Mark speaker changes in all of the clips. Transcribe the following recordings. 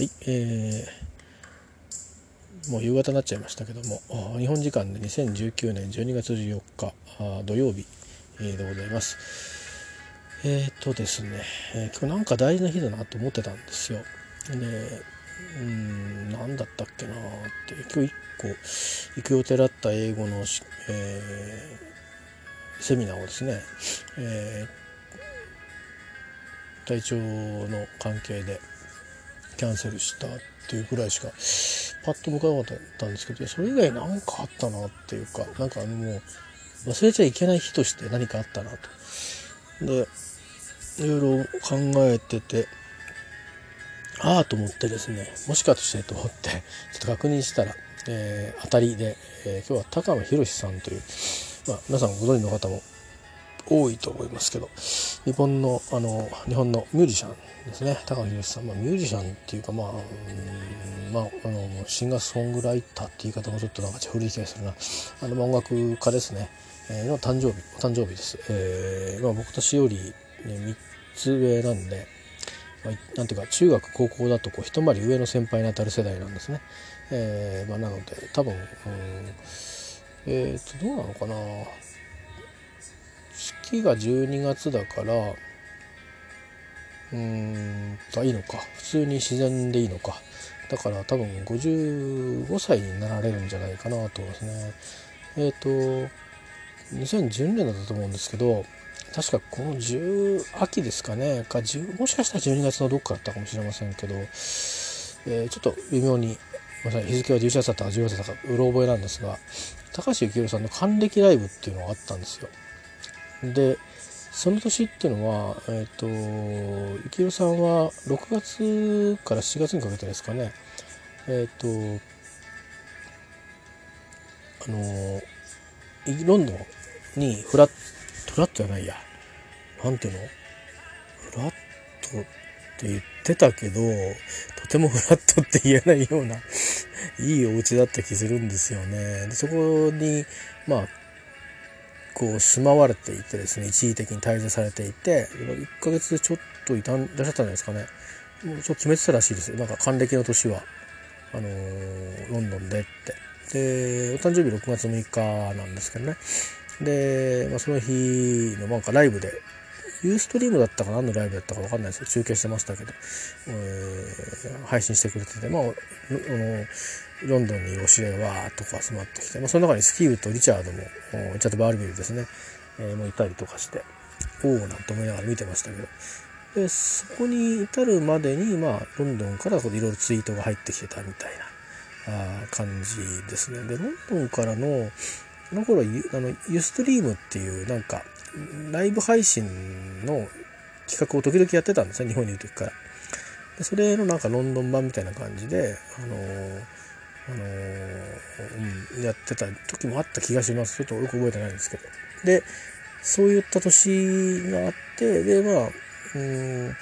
Speaker 1: はい、えー、もう夕方になっちゃいましたけども日本時間で2019年12月14日土曜日、えー、でございます。えっ、とですね、えー、今日なんか大事な日だなと思ってたんですよ。でうん何だったっけなって今日1個行く予定だった英語の、えー、セミナーをですね、えー、体調の関係でキャンセルしたっていうぐらいしかパッと向かなかったんですけどそれ以外何かあったなっていうかなんかあのもう忘れちゃいけない日として何かあったなと。でいろいろ考えててああと思ってですねもしかしてと思ってちょっと確認したら、えー、当たりで、えー、今日は高野博さんという、まあ、皆さんご存知の方も多いと思いますけど日本のあの日本のミュージシャンですね。高野宏さん、まあ、ミュージシャンっていうかまあ、まあ、あのシンガーソングライターって言い方もちょっとなんか古い気がするな。あの音楽家ですね、えー、の誕生日お誕生日です、えーまあ、僕たちより、ね、3つ上なんで、まあ、なんていうか中学高校だとこう一回り上の先輩にあたる世代なんですね、えーまあ、なので多分、うん、えっ、とどうなのかな。月が12月だからうーんあいいのか。普通に自然でいいのか。だから多分55歳になられるんじゃないかなと思いますね。えっ、ー、と2012年だったと思うんですけど確かこの10秋ですかね。か10もしかしたら12月のどっかだったかもしれませんけど、えー、ちょっと微妙に日付は11月だったか10月だったかうろ覚えなんですが高橋幸宏さんの還暦ライブっていうのがあったんですよ。でその年っていうのは、えっ、ー、と幸宏さんは6月から7月にかけてですかね。えっ、ー、とあのロンドンにフラットフラットじゃないや。なんていうの？フラットって言ってたけどとてもフラットって言えないようないいお家だった気するんですよね。でそこにまあこう住まわれていてですね一時的に滞在されていて1ヶ月でちょっといたんいらっしゃったんじゃないですかね。もうちょっと決めてたらしいです。なんか還暦の年はあのー、ロンドンでって。でお誕生日6月6日なんですけどね。で、まあ、その日のなんかライブでユーストリームだったか何のライブだったか分かんないですけど中継してましたけど、えー、配信してくれてて。まああのロンドンにいるお知り合いがわーとこう集まってきて、まあ、その中にスキーウとリチャードもリチャード・バールビルですね、えー、もいたりとかしておおなんて思いながら見てましたけど。でそこに至るまでに、まあ、ロンドンからいろいろツイートが入ってきてたみたいなあ感じですね。でロンドンからのこの頃あのユーストリームっていうなんかライブ配信の企画を時々やってたんですね日本にいる時から。でそれのなんかロンドン版みたいな感じであのーあのー、うん、やってた時もあった気がします。ちょっとよく覚えてないんですけど。でそういった年があってでまあうん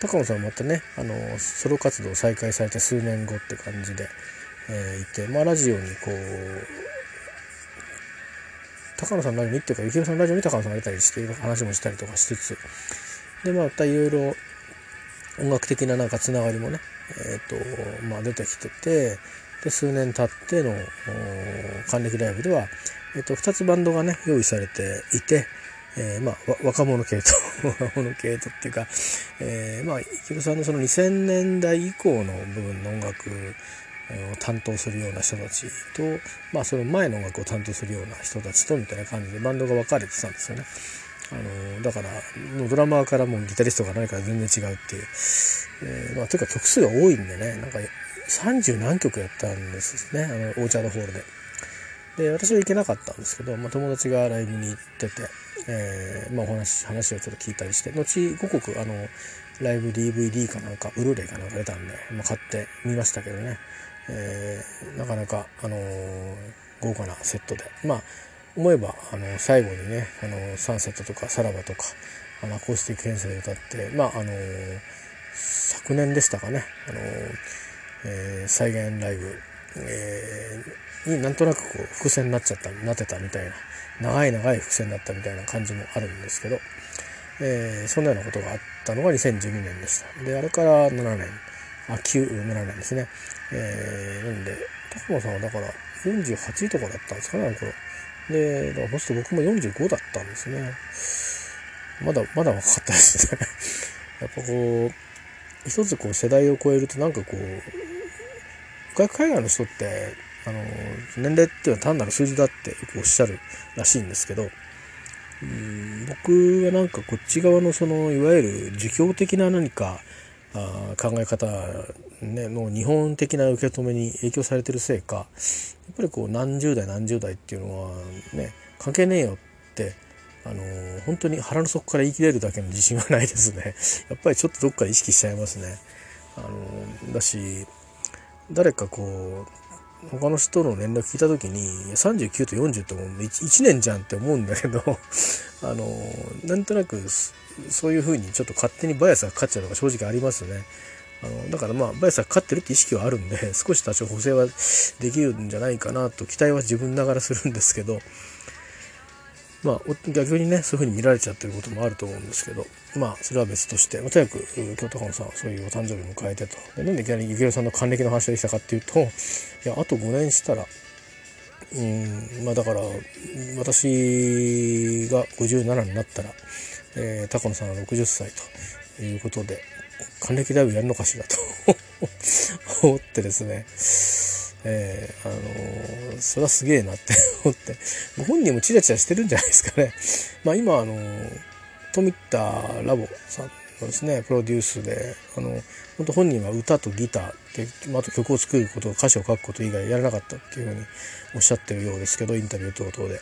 Speaker 1: 高野さんはまたねあのソロ活動を再開されて数年後って感じで、え、いてまあラジオにこう高野さんのラジオにっていうか幸宏さんのラジオに高野さんが出たりして話もしたりとかしつつ。でまたいろいろ音楽的ななんかつながりもねえっ、ー、とまあ出てきててで数年経っての還暦ライブでは、えーと、2つバンドがね用意されていて、えー、まあ若者系と 若者系とっていうか、えー、まあ池田さんのその2000年代以降の部分の音楽担当するような人たちと、まあ、その前の音楽を担当するような人たちとみたいな感じでバンドが分かれてたんですよね。あのだからもうドラマーからもギタリストが何か全然違うっていう、えーまあ、というか曲数が多いんでねなんか30何曲やったんですねあのオーチャードホールで。で私は行けなかったんですけど、まあ、友達がライブに行ってて、えーまあ、お話話をちょっと聞いたりして後5国あのライブ DVD かなんかウルレイかなんか出たんで、まあ、買ってみましたけどね、えー、なかなか、あのー、豪華なセットで。まあ思えばあの最後にね「あのサンセット」とか「さらば」とかあのアコースティック編成で歌ってまああの昨年でしたかね、あのえー、再現ライブ、えー、になんとなくこう伏線になっちゃったなってたみたいな長い長い伏線だったみたいな感じもあるんですけど、えー、そんなようなことがあったのが2012年でした。であれから7年。あ9目なんですね。えー、なんで高野さんはだから48とかだったんですかねあの頃。でだからそうすると僕も45だったんですね。まだまだ若かったですね。やっぱこう一つこう世代を超えるとなんかこう海外の人ってあの年齢っていうのは単なる数字だってよくおっしゃるらしいんですけどうん僕はなんかこっち側のそのいわゆる儒教的な何かあ考え方、ね、の日本的な受け止めに影響されてるせいかやっぱりこう何十代何十代っていうのはね関係ねえよってあの本当に腹の底から言い切れるだけの自信はないですね やっぱりちょっとどっか意識しちゃいますねあのだし誰かこう他の人の連絡聞いた時に39と40ってもう 1, 1年じゃんって思うんだけど あのなんとなくそういうふうにちょっと勝手にバイアスがかかっちゃうのが正直ありますね。あのだからまあバイアスがかかってるって意識はあるんで 少し多少補正はできるんじゃないかなと期待は自分ながらするんですけどまあ逆にねそういうふうに見られちゃってることもあると思うんですけどまあそれは別として、とにかく京都藩さんそういうお誕生日迎えてと。でなんでいきなり幸宏さんの還暦の話ができたかっていうといやあと5年したらうんまあだから私が57になったら、えー、高野さんは60歳ということで還暦ライブやるのかしらと 思ってですねえー、あのー、それはすげえなって 思って、本人もチラチラしてるんじゃないですかね。まあ今、あのー、富田ラボさんのですね、プロデュースで、あの、本当本人は歌とギターで、あと曲を作ること、歌詞を書くこと以外やらなかったっていうふうにおっしゃってるようですけど、インタビュー等々で。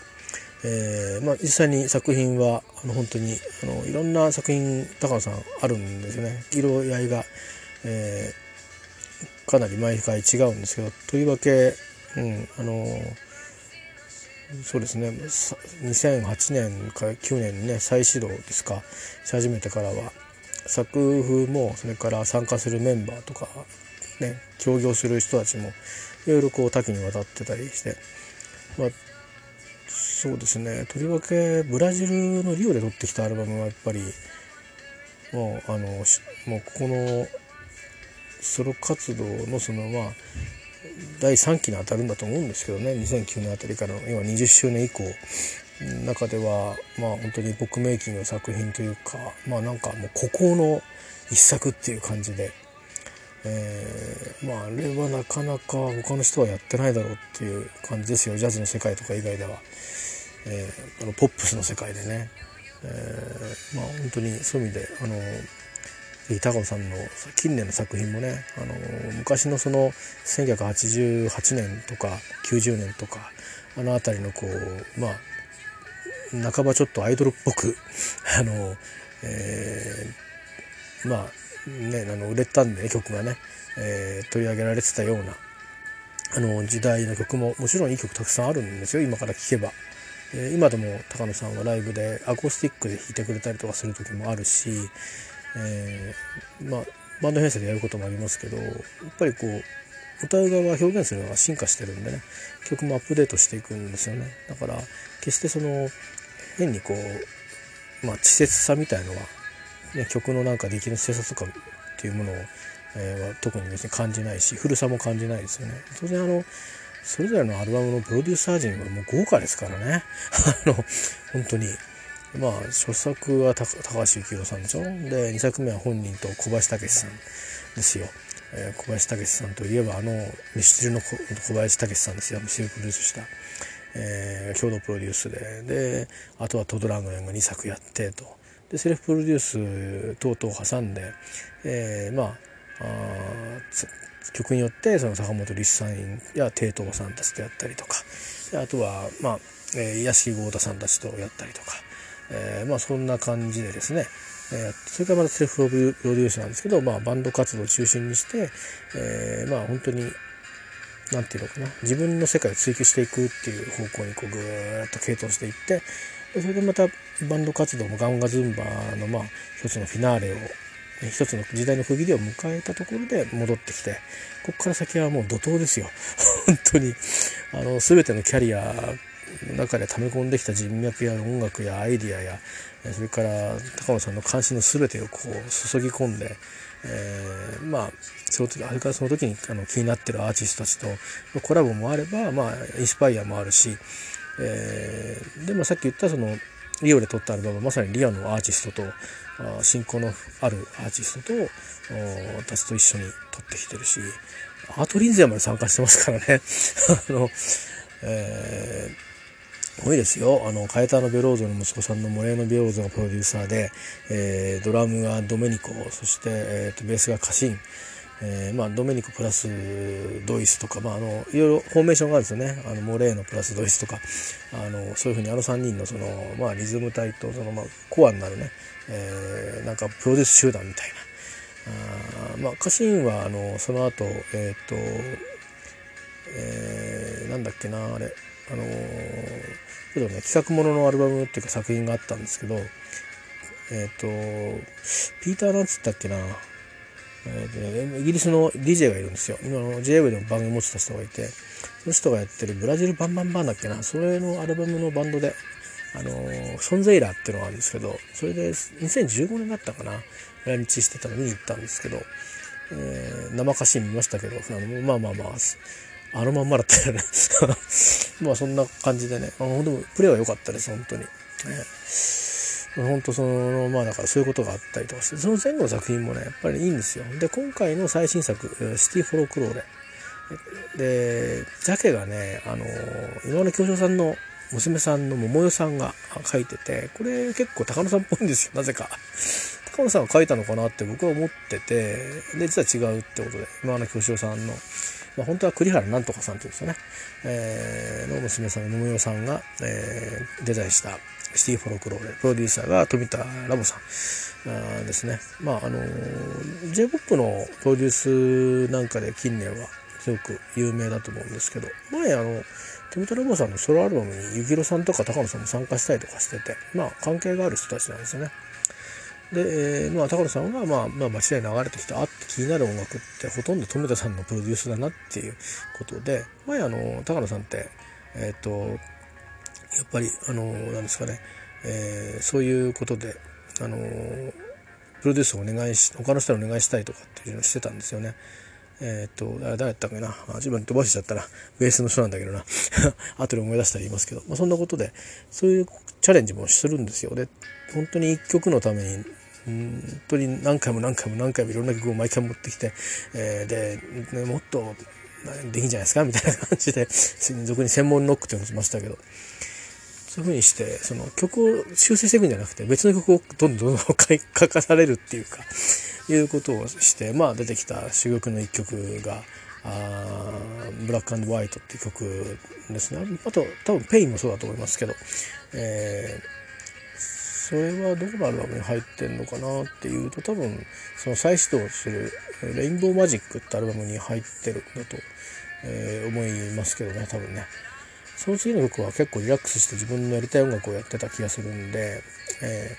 Speaker 1: えー、まあ実際に作品は、あの本当に、あの、いろんな作品、高野さんあるんですよね。色合いが、えーかなり毎回違うんですけどとりわけ、うん、あのそうですね2008年から9年にね再始動ですかし始めてからは作風もそれから参加するメンバーとかね協業する人たちもいろいろこう多岐にわたってたりしてまあそうですね。とりわけブラジルのリオで撮ってきたアルバムはやっぱりもうあのもうここのソロ活動のそのまあ第3期に当たるんだと思うんですけどね。2009年あたりから今20周年以降中ではまあ本当に僕メイキングの作品というかまあなんかもう孤高の一作っていう感じで、えー、まああれはなかなか他の人はやってないだろうっていう感じですよ。ジャズの世界とか以外では、えー、あのポップスの世界でね、えー、まあ本当にそういう意味であの高野さんの近年の作品もねあの昔のその1988年とか90年とかあの辺りのこうまあ半ばちょっとアイドルっぽく あの、えー、まあねあの売れたんで、ね、曲がね、えー、取り上げられてたようなあの時代の曲ももちろんいい曲たくさんあるんですよ今から聴けば。え今でも高野さんはライブでアコースティックで弾いてくれたりとかする時もあるしえー、まあバンド編成でやることもありますけどやっぱりこう歌う側表現するのが進化してるんでね曲もアップデートしていくんですよね。だから決してその変にこうまあ稚拙さみたいのは、ね、曲のなんか出来の精査とかっていうものを、えー、は特に別に感じないし古さも感じないですよね。当然あのそれぞれのアルバムのプロデューサー陣はもう豪華ですからね。あの本当に。まあ初作は高橋幸宏さんでしょ？で2作目は本人と小林武史さんですよ、えー、小林武史さんといえばあのミスチルの小林武史さんですよ。ミスチルプロデュースした、えー、共同プロデュースで。であとはトドラングレンが2作やってと。でセルフプロデュース等々を挟んで、えー、まああ曲によってその坂本立さんや帝東さんたちとやったりとかあとはまあ、えー、屋敷豪太さんたちとやったりとかえー、まあそんな感じでですね、えー、それからまたセルフプロデュースなんですけど、まあ、バンド活動を中心にして、えー、まあ本当に何て言うのかな自分の世界を追求していくっていう方向にこうぐーっと傾倒していってそれでまたバンド活動もガンガズンバのまあ一つのフィナーレを一つの時代の区切りを迎えたところで戻ってきてここから先はもう怒涛ですよ。本当に。あの全てのキャリアの中で溜め込んできた人脈や音楽やアイディアやそれから高野さんの関心の全てをこう注ぎ込んで、えー、まあその時あれからその時にあの気になってるアーティストたちとコラボもあれば、まあ、インスパイアもあるし、えー、でもさっき言ったそのリオで撮ったアルバムはまさにリアのアーティストと親交のあるアーティストとたちと一緒に撮ってきてるしアートリンゼアまで参加してますからね。あの、えー、多いですよ。あの、カエタのベローゾの息子さんのモレーノ・ベローゾがプロデューサーで、えー、ドラムがドメニコ、そして、えーと、ベースがカシン、えーまあ、ドメニコプラスドイツとか、まあ、あのいろいろフォーメーションがあるんですよね。あのモレーノプラスドイツとか。あのそういうふうにあの3人のその、まあ、リズム隊とその、まあ、コアになるね、えー、なんかプロデュース集団みたいな。あまあ家臣はあのその後えっ、ー、とえー、なんだっけなあれ。あのちょっとね企画もののアルバムっていうか作品があったんですけどえっ、ー、とピーターなんつったっけな。えーね、イギリスの DJ がいるんですよ。今の JWave でも番組持ってた人がいてその人がやってるブラジルバンバンバンだっけな。それのアルバムのバンドで。あのソンゼイラーっていうのがあるんですけどそれで2015年だったかな来日してたの見に行ったんですけど、えー、生歌詞見ましたけどあのまあまあまああのまんまだったよね。まあそんな感じでね。あのでもプレーは良かったです本当に、ね、本当そのまあだからそういうことがあったりとかしてその前後の作品もねやっぱりいいんですよ。で今回の最新作「シティ・フォロー・クローレ」でジャケがねあの今の京翔さんの娘さんの桃代さんが書いててこれ結構高野さんっぽいんですよ なぜか。高野さんが書いたのかなって僕は思っててで実は違うってことで今の京志郎さんの、まあ、本当は栗原なんとかさんっていうんですよね、えー、の娘さんの桃代さんが、えー、デザインしたシティ・フォロクローレプロデューサーが富田ラボさんあですね。まああの J−POP のプロデュースなんかで近年はすごく有名だと思うんですけど前あの富田ラボさんのソロアルバムに幸宏さんとか高野さんも参加したりとかしててまあ関係がある人たちなんですよね。で、えー、まあ、高野さんは、まあ、まあ、間違い流れてきた、あって気になる音楽ってほとんど富田さんのプロデュースだなっていうことで、前、あの、高野さんって、えっ、ー、と、やっぱり、あの、なんですかね、えー、そういうことで、あの、プロデュースをお願いし、他の人にお願いしたいとかっていうのをしてたんですよね。えっ、と、誰だったっけな？自分飛ばしちゃったら、ベースの人なんだけどな。後で思い出したら言いますけど、まあ、そんなことで、そういうチャレンジもするんですよ。で、本当に一曲のために、本当に何回も何回も何回もいろんな曲を毎回持ってきて、えー、で、ね、もっとできんじゃないですか？みたいな感じで、俗に専門ノックっていうのをしましたけど、そういうふうにして、その曲を修正していくんじゃなくて、別の曲をどんどんどん書かされるっていうか、いうことをして、まあ出てきた珠玉の一曲が、あ Black White っていう曲ですね。あと、多分ペインもそうだと思いますけど、えー、それはどこのアルバムに入ってんのかなっていうと、多分、その再始動する Rainbow Magic ってアルバムに入ってるんだと、えー、思いますけどね、多分ね。その次の曲は結構リラックスして自分のやりたい音楽をやってた気がするんで、え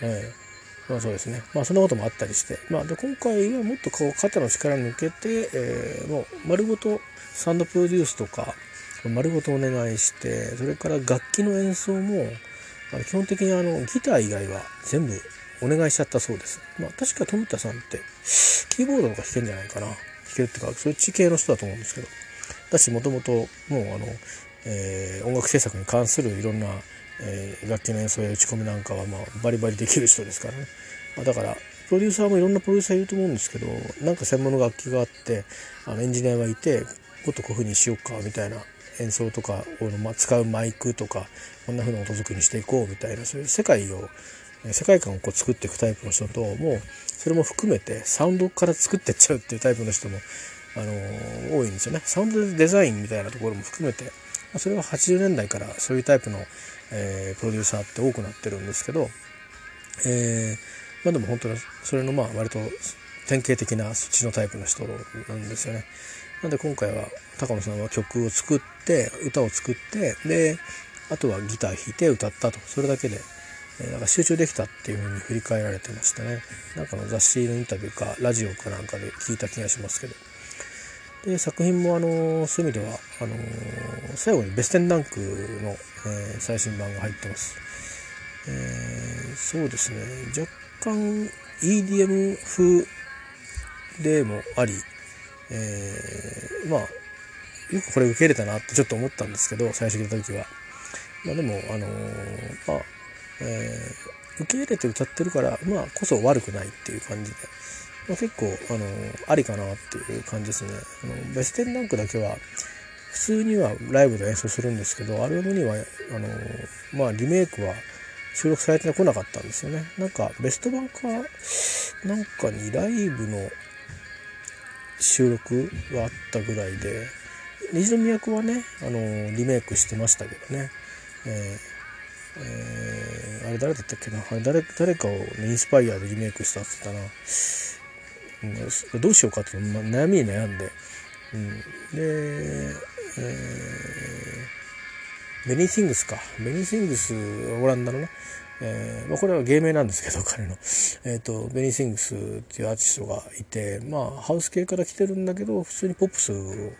Speaker 1: ー、えーまあそうですね。まあそんなこともあったりして。まあで今回はもっとこう肩の力抜けて、えー、もう丸ごとサンドプロデュースとか丸ごとお願いして、それから楽器の演奏も基本的にあのギター以外は全部お願いしちゃったそうです。まあ確か富田さんってキーボードとか弾けるんじゃないかな。弾けるっていうか、そっち系の人だと思うんですけど。だしもともともうあの、えー、音楽制作に関するいろんなえー、楽器の演奏や打ち込みなんかはまあバリバリできる人ですからね、まあ、だからプロデューサーもいろんなプロデューサーいると思うんですけどなんか専門の楽器があってあのエンジニアがいてもっとこういう風にしようかみたいな演奏とかを、まあ、使うマイクとかこんな風な音作りにしていこうみたいなそういう世界を世界観をこう作っていくタイプの人ともうそれも含めてサウンドから作っていっちゃうっていうタイプの人もあの多いんですよね。サウンドデザインみたいなところも含めてそれは80年代からそういうタイプのえー、プロデューサーって多くなってるんですけど、えー、まあでも本当にそれのまあ割と典型的なそっちのタイプの人なんですよね。なんで今回は高野さんは曲を作って歌を作ってであとはギター弾いて歌ったとそれだけで、えー、なんか集中できたっていうふうに振り返られてましたね。なんかの雑誌のインタビューかラジオかなんかで聞いた気がしますけど。で作品もあのそういう意味ではあの最後にベステンダンクの、えー、最新版が入ってます、えー、そうですね。若干 EDM 風でもあり、えー、まあよくこれ受け入れたなってちょっと思ったんですけど最初聞いた時は。まあ、でもあのー、まあ、えー、受け入れて歌ってるからまあこそ悪くないっていう感じで、まあ、結構あのー、ありかなっていう感じですね。あのベステンランクだけは普通にはライブで演奏するんですけどアルバムにはあのまあリメイクは収録されてこなかったんですよね。なんかベスト版かなんかにライブの収録があったぐらいで虹の都はねあのリメイクしてましたけどね。えーえー、あれ誰だったっけな？あれ誰誰かを、ね、インスパイアでリメイクしたって言ったな、うん、どうしようかって悩みに悩んで、うん、でえー、ベニー・シングスか。ベニー・シングス、オランダの？ね、えーまあ、これは芸名なんですけど、彼の。えっ、ー、と、ベニー・シングスっていうアーティストがいて、まあ、ハウス系から来てるんだけど、普通にポップスを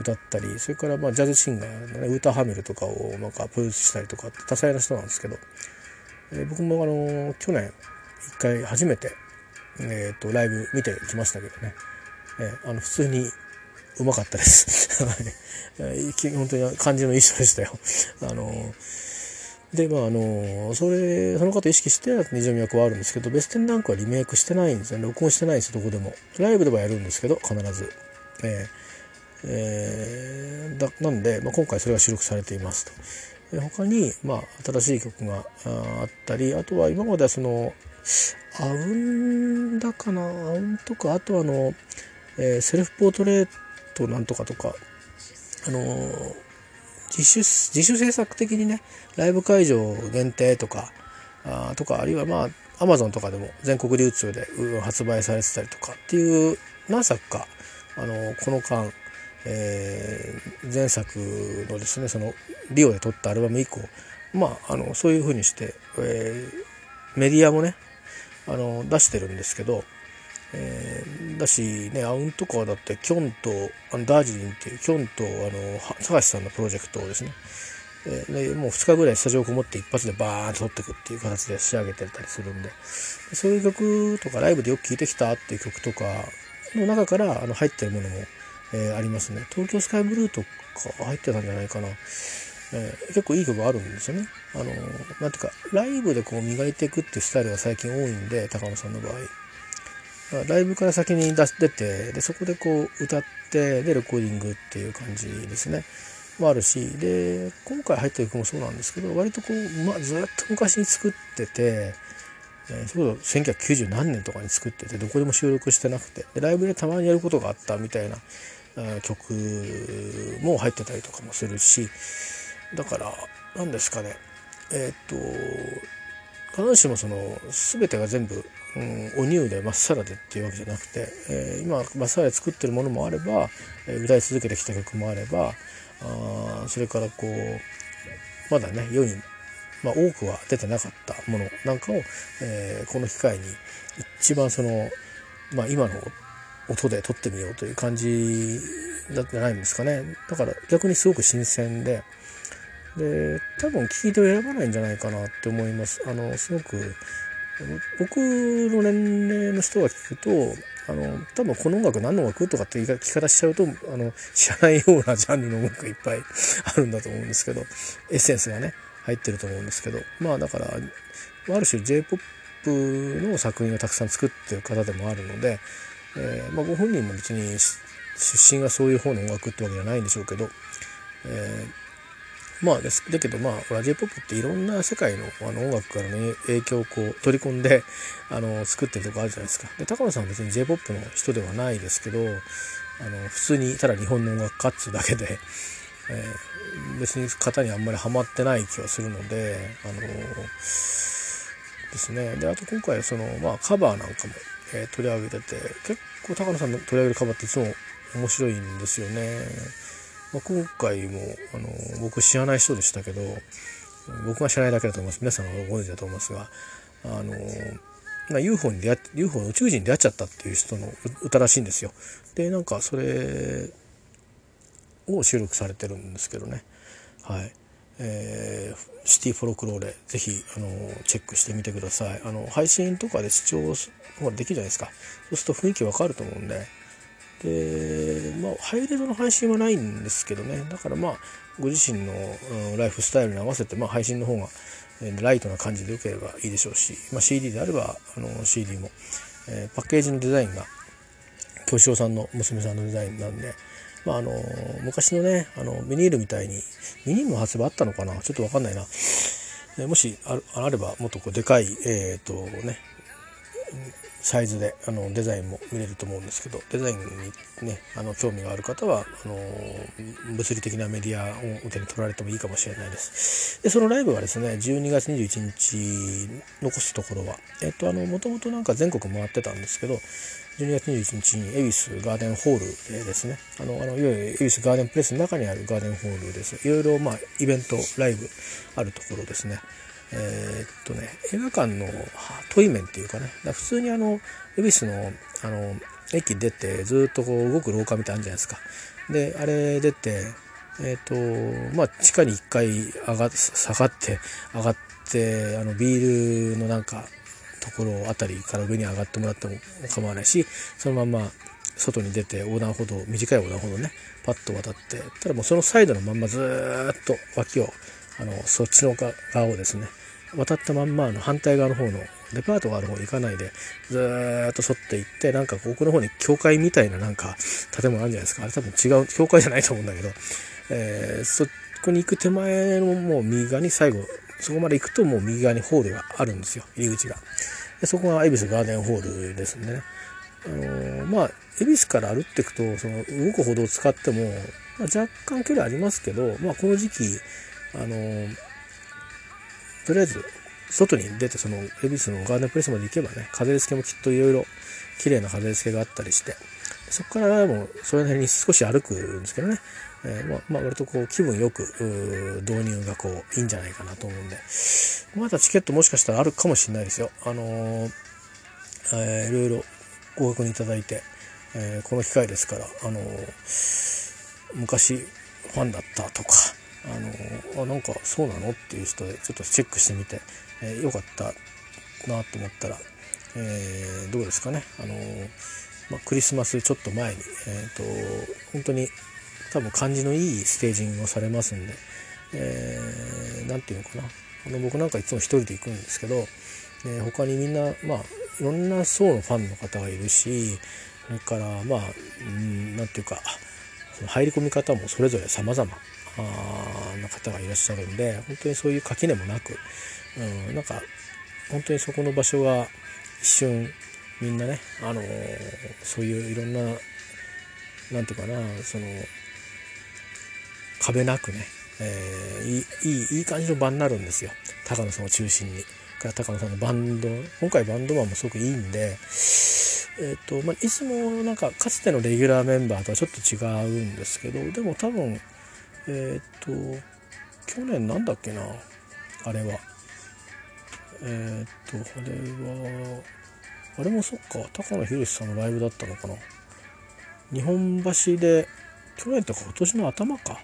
Speaker 1: 歌ったり、それからまあジャズシンガーのね、ウーター・ハミルとかをなんかプロデュースしたりとかって多彩な人なんですけど、えー、僕もあの、去年一回初めて、えっ、と、ライブ見てきましたけどね、えー、あの、普通にうまかったです。本当に感じの一緒でしたよ。あので、まあ、あの、それ、その方意識して、二条都はあるんですけど、ベステンランクはリメイクしてないんですよね。録音してないんです、どこでも。ライブではやるんですけど、必ず。えーえー、だなんで、まあ、今回それが収録されていますと。え他に、まあ、新しい曲があったり、あとは今まではその、アウだかな、とか、あとあの、えー、セルフポートレーとなんとかとか、あのー、自主、自主制作的にね、ライブ会場限定とか、あとか、あるいはまあ、アマゾンとかでも全国流通で発売されてたりとかっていう何作か、あの、この間、えー、前作のですね、その、リオで撮ったアルバム以降、まあ、あの、そういうふうにして、えー、メディアもね、あの、出してるんですけど、えー、だしね、アウンとかだってキョンとあのダージリンっていうキョンとあの高橋さんのプロジェクトをですね、えー、でもう2日ぐらいスタジオこもって一発でバーンと撮っていくっていう形で仕上げてたりするんでそういう曲とかライブでよく聴いてきたっていう曲とかの中からあの入ってるものも、えー、ありますね。東京スカイブルーとか入ってたんじゃないかな、えー、結構いい曲あるんですよね。あのなんていうかライブでこう磨いていくっていうスタイルが最近多いんで高野さんの場合。ライブから先に出出てでそこでこう歌ってでレコーディングっていう感じですね。もあるしで今回入ってる曲もそうなんですけど割とこう、まあ、ずっと昔に作ってて、それこそ1990何年とかに作っててどこでも収録してなくてでライブでたまにやることがあったみたいな曲も入ってたりとかもするしだから何ですかね。えっ、と必ずしもその全てが全部うん、お乳でまっさらでっていうわけじゃなくて、えー、今まっさらで作ってるものもあれば、えー、歌い続けてきた曲もあればあそれからこうまだね世に、まあ、多くは出てなかったものなんかを、えー、この機会に一番その、まあ、今の音で撮ってみようという感じだじゃないんですかね。だから逆にすごく新鮮でで多分聞き手を選ばないんじゃないかなって思います。あのすごく僕の年齢の人が聞くとあの多分この音楽何の音楽とかって聞き方しちゃうとあの知らないようなジャンルの音楽がいっぱい あるんだと思うんですけどエッセンスがね入ってると思うんですけど。まあだからある種 j p o p の作品をたくさん作ってる方でもあるので、えー、まあ、ご本人も別に出身がそういう方の音楽ってわけじゃないんでしょうけど、えーまあですだけどまあラジオポップっていろんな世界のあの音楽からの影響をこう取り込んであの作ってるとこあるじゃないですか。で高野さんは別に J−POP の人ではないですけどあの普通にただ日本の音楽家っつうだけで、えー、別に型にあんまりハマってない気がするのであのですねであと今回その、まあ、カバーなんかも、えー、取り上げてて結構高野さんの取り上げるカバーっていつも面白いんですよね。まあ、今回もあの僕知らない人でしたけど僕が知らないだけだと思います。皆さんご存知だと思いますがあの、ま、UFO に出会っ UFO の宇宙人に出会っちゃったっていう人の歌らしいんですよ。でなんかそれを収録されてるんですけどね。はい。えー、シティフォロクローレぜひあのチェックしてみてください。あの配信とかで視聴できるじゃないですか。そうすると雰囲気わかると思うんででまあハイレゾの配信はないんですけどね。だからまあご自身の、うん、ライフスタイルに合わせて、まあ、配信の方がライトな感じでよければいいでしょうし、まあ、CD であればあの CD も、えー、パッケージのデザインが京志郎さんの娘さんのデザインなんで、まあ、あの昔のねあのビニールみたいにビニールの発売あったのかな？ちょっと分かんないな、もしあればもっとこうでかいえっ、ー、とねサイズであのデザインも見れると思うんですけどデザインにねあの興味がある方はあの物理的なメディアを受けに取られてもいいかもしれないです。でそのライブはですね12月21日残すところはえっともともとなんか全国回ってたんですけど12月21日に恵比寿ガーデンホールでですねあのあのいわゆる恵比寿ガーデンプレスの中にあるガーデンホールです。いろいろまあイベントライブあるところですね。えー、っとね映画館のトイメンっていうかね普通にあの恵比寿のあの駅出てずっとこう動く廊下みたいなのあるじゃないですか。であれ出てえっ、とまあ地下に1回上が下がって上がってあのビールのなんかところあたりから上に上がってもらっても構わないしそのまま外に出て横断歩道短い横断歩道ねパッと渡ってただもうそのサイドのまんまずっと脇をあのそっちの側をですね渡ったまんまの反対側の方のデパートがある方に行かないでずーっと沿って行ってなんか奥の方に教会みたいななんか建物あるんじゃないですか。あれ多分違う教会じゃないと思うんだけど、えー、そこに行く手前のもう右側に最後そこまで行くともう右側にホールがあるんですよ。入り口が。でそこが恵比寿ガーデンホールですね。あのー、まあ恵比寿から歩っていくとその動く歩道を使っても、まあ、若干距離ありますけど、まあ、この時期あのとりあえず外に出てその恵比寿のガーデンプレスまで行けばね風付けもきっといろいろ綺麗な風付けがあったりしてそこからもうそれなりに少し歩くんですけどね、えー、まあ、まあ、割とこう気分よく導入がこういいんじゃないかなと思うんで。まだチケットもしかしたらあるかもしれないですよ。あのー、えー、いろいろご確認いただいて、えー、この機会ですからあの昔ファンだったとかあのあなんかそうなの？っていう人でちょっとチェックしてみて、えー、よかったなと思ったら、えー、どうですかね？あの、まあ、クリスマスちょっと前に、えーと、本当に多分感じのいいステージングをされますんで何、えー、て言うのかな？あの僕なんかいつも一人で行くんですけど、えー、他にみんなまあいろんな層のファンの方がいるしそれからまあ何て言うか入り込み方もそれぞれ様々。な方がいらっしゃるんで本当にそういう垣根もなく、うん、なんか本当にそこの場所が一瞬みんなね、あのー、そういういろんな何て言うかなその壁なくね、えー、いいいい感じの場になるんですよ高野さんを中心に。から高野さんのバンド今回バンドマンもすごくいいんで、えーとまあ、いつもなんかかつてのレギュラーメンバーとはちょっと違うんですけどでも多分えっ、と去年なんだっけなあれは。えっ、とあれはあれもそっか高野宏さんのライブだったのかな。日本橋で去年とか今年の頭か。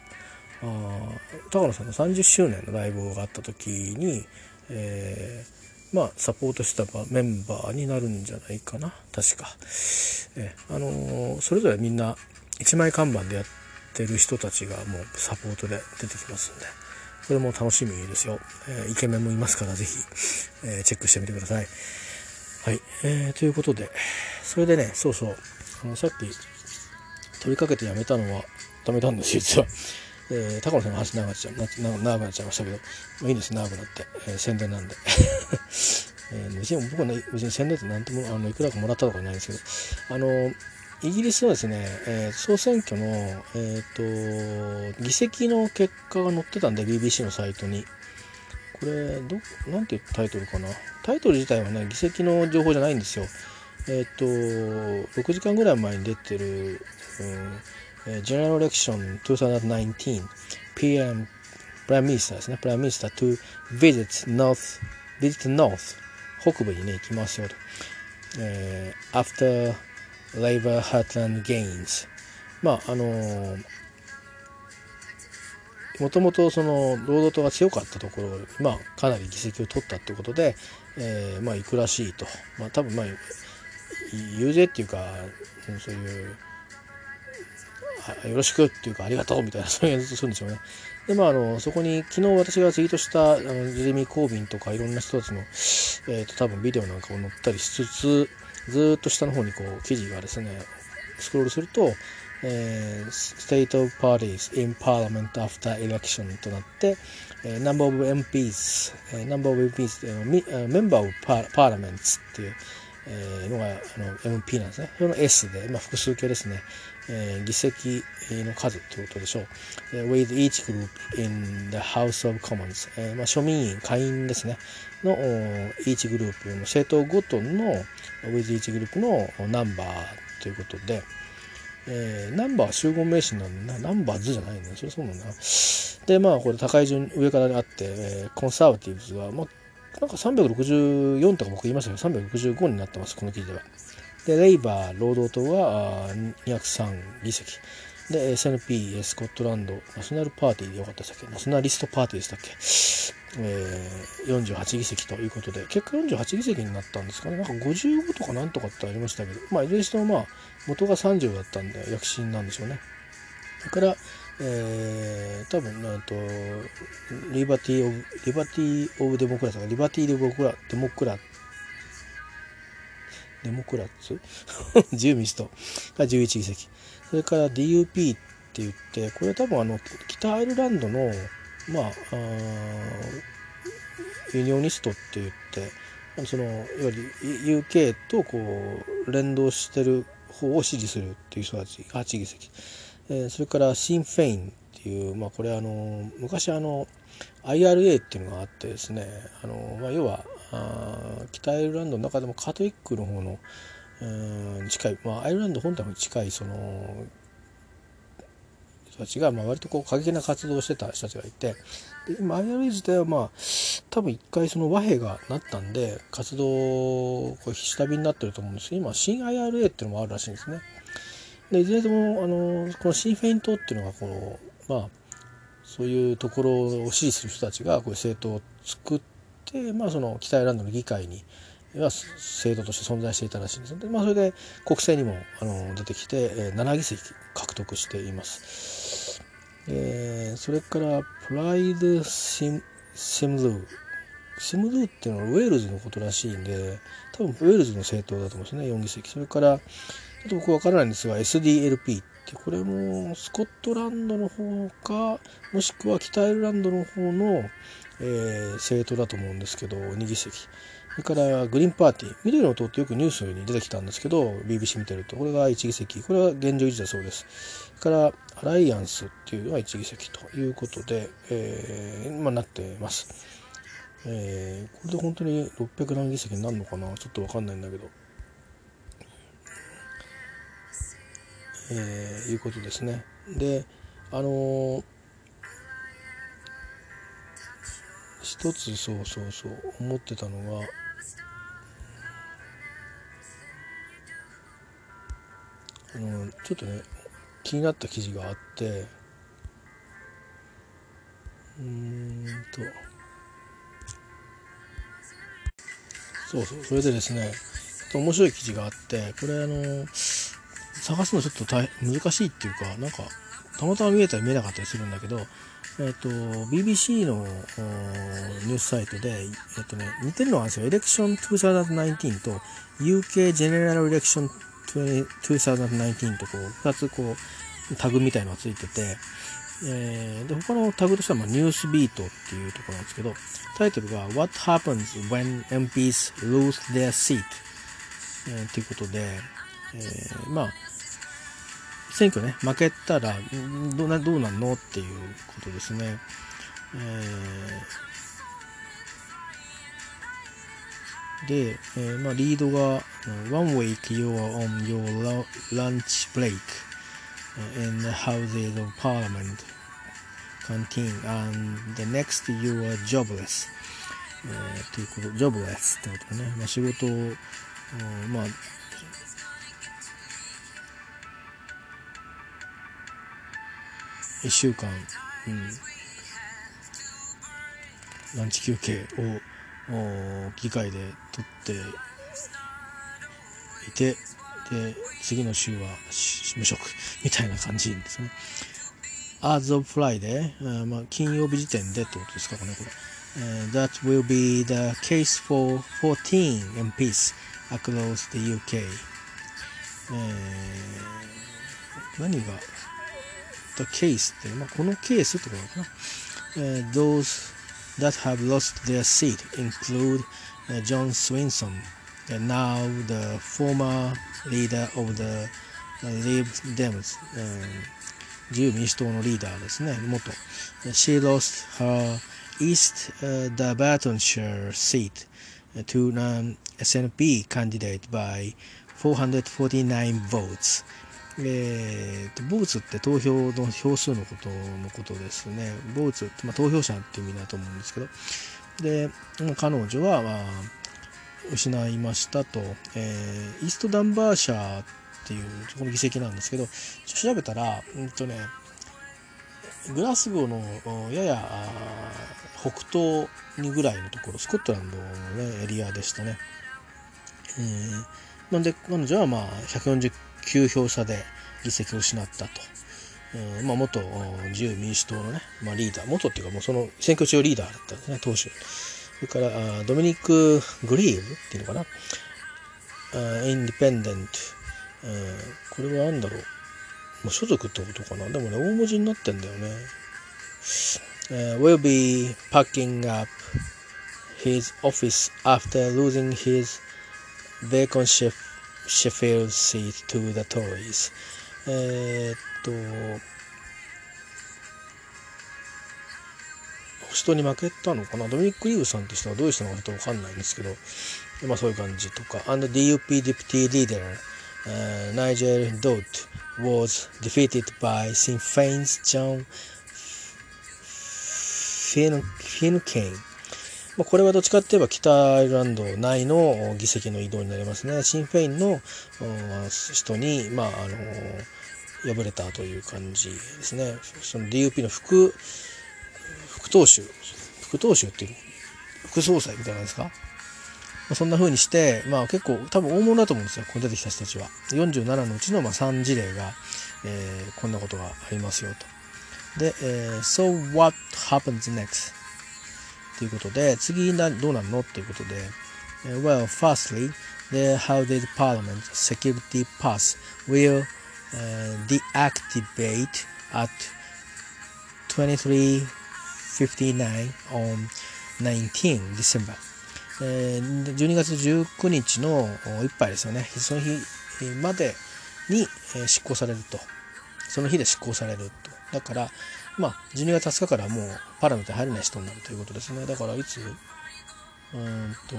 Speaker 1: あ高野さんの30周年のライブがあった時に、えー、まあサポートしたメンバーになるんじゃないかな。確か、え、あのー、それぞれみんな一枚看板でやってってる人たちがもうサポートで出てきますんで、これも楽しみですよ。えー、イケメンもいますからぜひ、えー、チェックしてみてください。はい。えー、ということで、それでね、そうそう、あのさっき取りかけてやめたのは、ダメたんです、実は。えー、高野さんの話長くなっちゃ長くなっちゃいましたけど、まあ、いいです、長くなって、えー、宣伝なんで。えー、別に僕はね、別に宣伝って何とも、あの、いくらかもらったとかないんですけど、あの、イギリスはですね、えー、総選挙の、えーと、議席の結果が載ってたんで BBC のサイトに。これどなんていうタイトルかな？タイトル自体はね議席の情報じゃないんですよ。えっ、ー、と6時間ぐらい前に出てる、うん、General Election 2019 PM Prime Ministerですね。 Prime Minister to visit North visit North 北部にね行きますよと、えー、after Labour Heartland Gains まああのもともとその労働党が強かったところまあ、かなり議席を取ったということで、えー、まあ行くらしいと、まあ、多分まあ遊説っていうかそういうよろしくっていうかありがとうみたいなそういうやつするんですよね。でまああのそこに昨日私がツイートしたあのジェレミー・コービンとかいろんな人たちの、えーと、多分ビデオなんかを載ったりしつつずっと下の方にこう記事がですねスクロールすると、えー、State of Parties in Parliament After Election となって、えー、Number of MPs、えー、Number of MPs、えー、Member of Parliaments っていう、えー、のがあの MP なんですね。それの S で、まあ、複数形ですね。えー、議席の数ということでしょう。with each group in the House of Commons、えーまあ、庶民員、会員ですね、の each グループの政党ごとの with each グループのナンバーということで、えー、ナンバー集合名詞なんだナンバーズじゃないんだそれそうなんだでまあこれ高い順上からあって、えー、コンサバティブズは、まあ、なんか364とか僕言いましたけど365になってます。この記事では。で、レイバー、労働党は203議席。で、SNP、スコットランド、ナショナルパーティーでよかったでしたっけナショナリストパーティーでしたっけ？えー、48議席ということで、結果48議席になったんですかね。なんか55とかなんとかってありましたけど、まあ、いずれにしてもまあ、元が30だったんで、躍進なんでしょうね。それから、えー、多分、なんと、リバティオブ、リバティオブデモクラスリバティデモクラ、デモクラデモクラッツ自由民主党が11議席それから DUP って言ってこれ多分あの北アイルランドのまあユニオニストって言ってそのいわゆる UK とこう連動してる方を支持するっていう人たち8議席、えー、それからシン・フェインっていう、まあ、これあの昔あの IRA っていうのがあってですねあの、まあ、要はあ北アイルランドの中でもカトリックの方のうん近い、まあ、アイルランド本体に近いその人たちが、まあ、割とこう過激な活動をしてた人たちがいてで今 IRA 自体はまあ多分一回その和平がなったんで活動こう下火になってると思うんですけど今新 IRA っていうのもあるらしいんですね。でいずれでもあのこのシン・フェイン党っていうのがこのまあそういうところを支持する人たちがこういう政党を作って、まあ、その北アイルランドの議会には制度として存在していたらしいんですで、まあ、それで国政にもあの出てきて、えー、7議席獲得しています。えー、それからプライドシムシムルーシムルーっていうのはウェールズのことらしいんで多分ウェールズの政党だと思うんですね4議席。それからちょっと僕分からないんですが SDLP ってこれもスコットランドの方かもしくは北アイルランドの方の、えー、政党だと思うんですけど2議席。それからグリーンパーティー。緑の党ってよくニュースに出てきたんですけど BBC 見てると。これが1議席。これは現状維持だそうです。それからアライアンスっていうのは1議席ということで、えーまあ、なってます、えー、これで本当に600何議席になるのかな？ちょっと分かんないんだけど。えー、いうことですね。であのー、一つそうそうそう思ってたのがうん、ちょっとね気になった記事があってうーんと。そうそうそれでですね面白い記事があってこれあの探すのちょっと大難しいっていうかなんかたまたま見えたり見えなかったりするんだけど、えーと、BBC のニュースサイトで、えーとね、似てるのがあるんですよエレクション2019と UK ジェネラルエレクション 20, 2019とこう、2つこう、タグみたいのがついてて、えー、で、他のタグとしては、まあ、ニュースビートっていうところなんですけど、タイトルが What Happens When MPs Lose Their Seat? えー、っていうことで、えー、まあ、選挙ね、負けたらどうなどうなんの？っていうことですね。えーで、えー、まあ、リードが「One week you are on your lunch break in the houses of parliament canteen and the next you are jobless」えー、ということ、ジョブレスってことね、まあ、仕事を、まあ、1週間、うん、ランチ休憩を議会で取っていてで次の週は無職みたいな感じですね。 As of Friday、金曜日時点でってことですかね、これ。Uh, that will be the case for 14 MPs across the UK、えー。何が ?The case って、まあ、このケースってことかな？Uh, those that have lost their seat include、uh, John Swinson and now the former leader of the Lib Dems、uh, 自由民主党のリーダーですね元 She lost her East uh, the Bartonshire seat to an SNP candidate by 449 votes えー、とボーツって投票の票数のことのことですね。ボーツって、まあ、投票者っていう意味だと思うんですけど、で、彼女は、まあ、失いましたと、えー、イーストダンバーシャーっていうこの議席なんですけど、調べたら、うんとね、グラスゴーのやや北東にぐらいのところ、スコットランドの、ね、エリアでしたね。えー、なんで彼女はまあ149票差で議席を失ったと。えー、まあ、元自由民主党のね、まあ、リーダー、元っていうかもうその選挙中リーダーだったんですね、党首。それからあドミニク・グリーブっていうのかな。あインディペンデント。これは何だろう。まあ、所属ってことかな。でもね、大文字になってんだよね。will be packing up his office after losing his vacant Sheffield seat to the Tories. えー、っと、人に負けたのかなドミニック・リーブさんって人はどういう人なのかちょっとわかんないんですけど、まあそういう感じとか。And the DUP deputy leader, uh, Nigel Dodd was defeated by Sinn Féin's John フィヌフィヌケイン。ま、これはどっちかって言えば北アイルランド内の議席の移動になりますね。シン・フェインの人に、まあ、あの、敗れたという感じですね。その DUP の副、副党首、副党首っていう、副総裁みたいなんですか、そんな風にして、まあ結構多分大物だと思うんですよ。ここ出てきた人たちは。47のうちのまあ3事例が、えー、こんなことがありますよと。で、えー、So what happens next? ということで、次などうなるのっていうことで、Well, firstly, the how did Parliament security pass will uh, deactivate at 2359 on 19 December. 12月19日のいっぱいですよね。その日までに執行されると。その日で執行されると。だから、まあ、12月20日からもうパラメータ入れない人になるということですね。だから、いつ、うんと、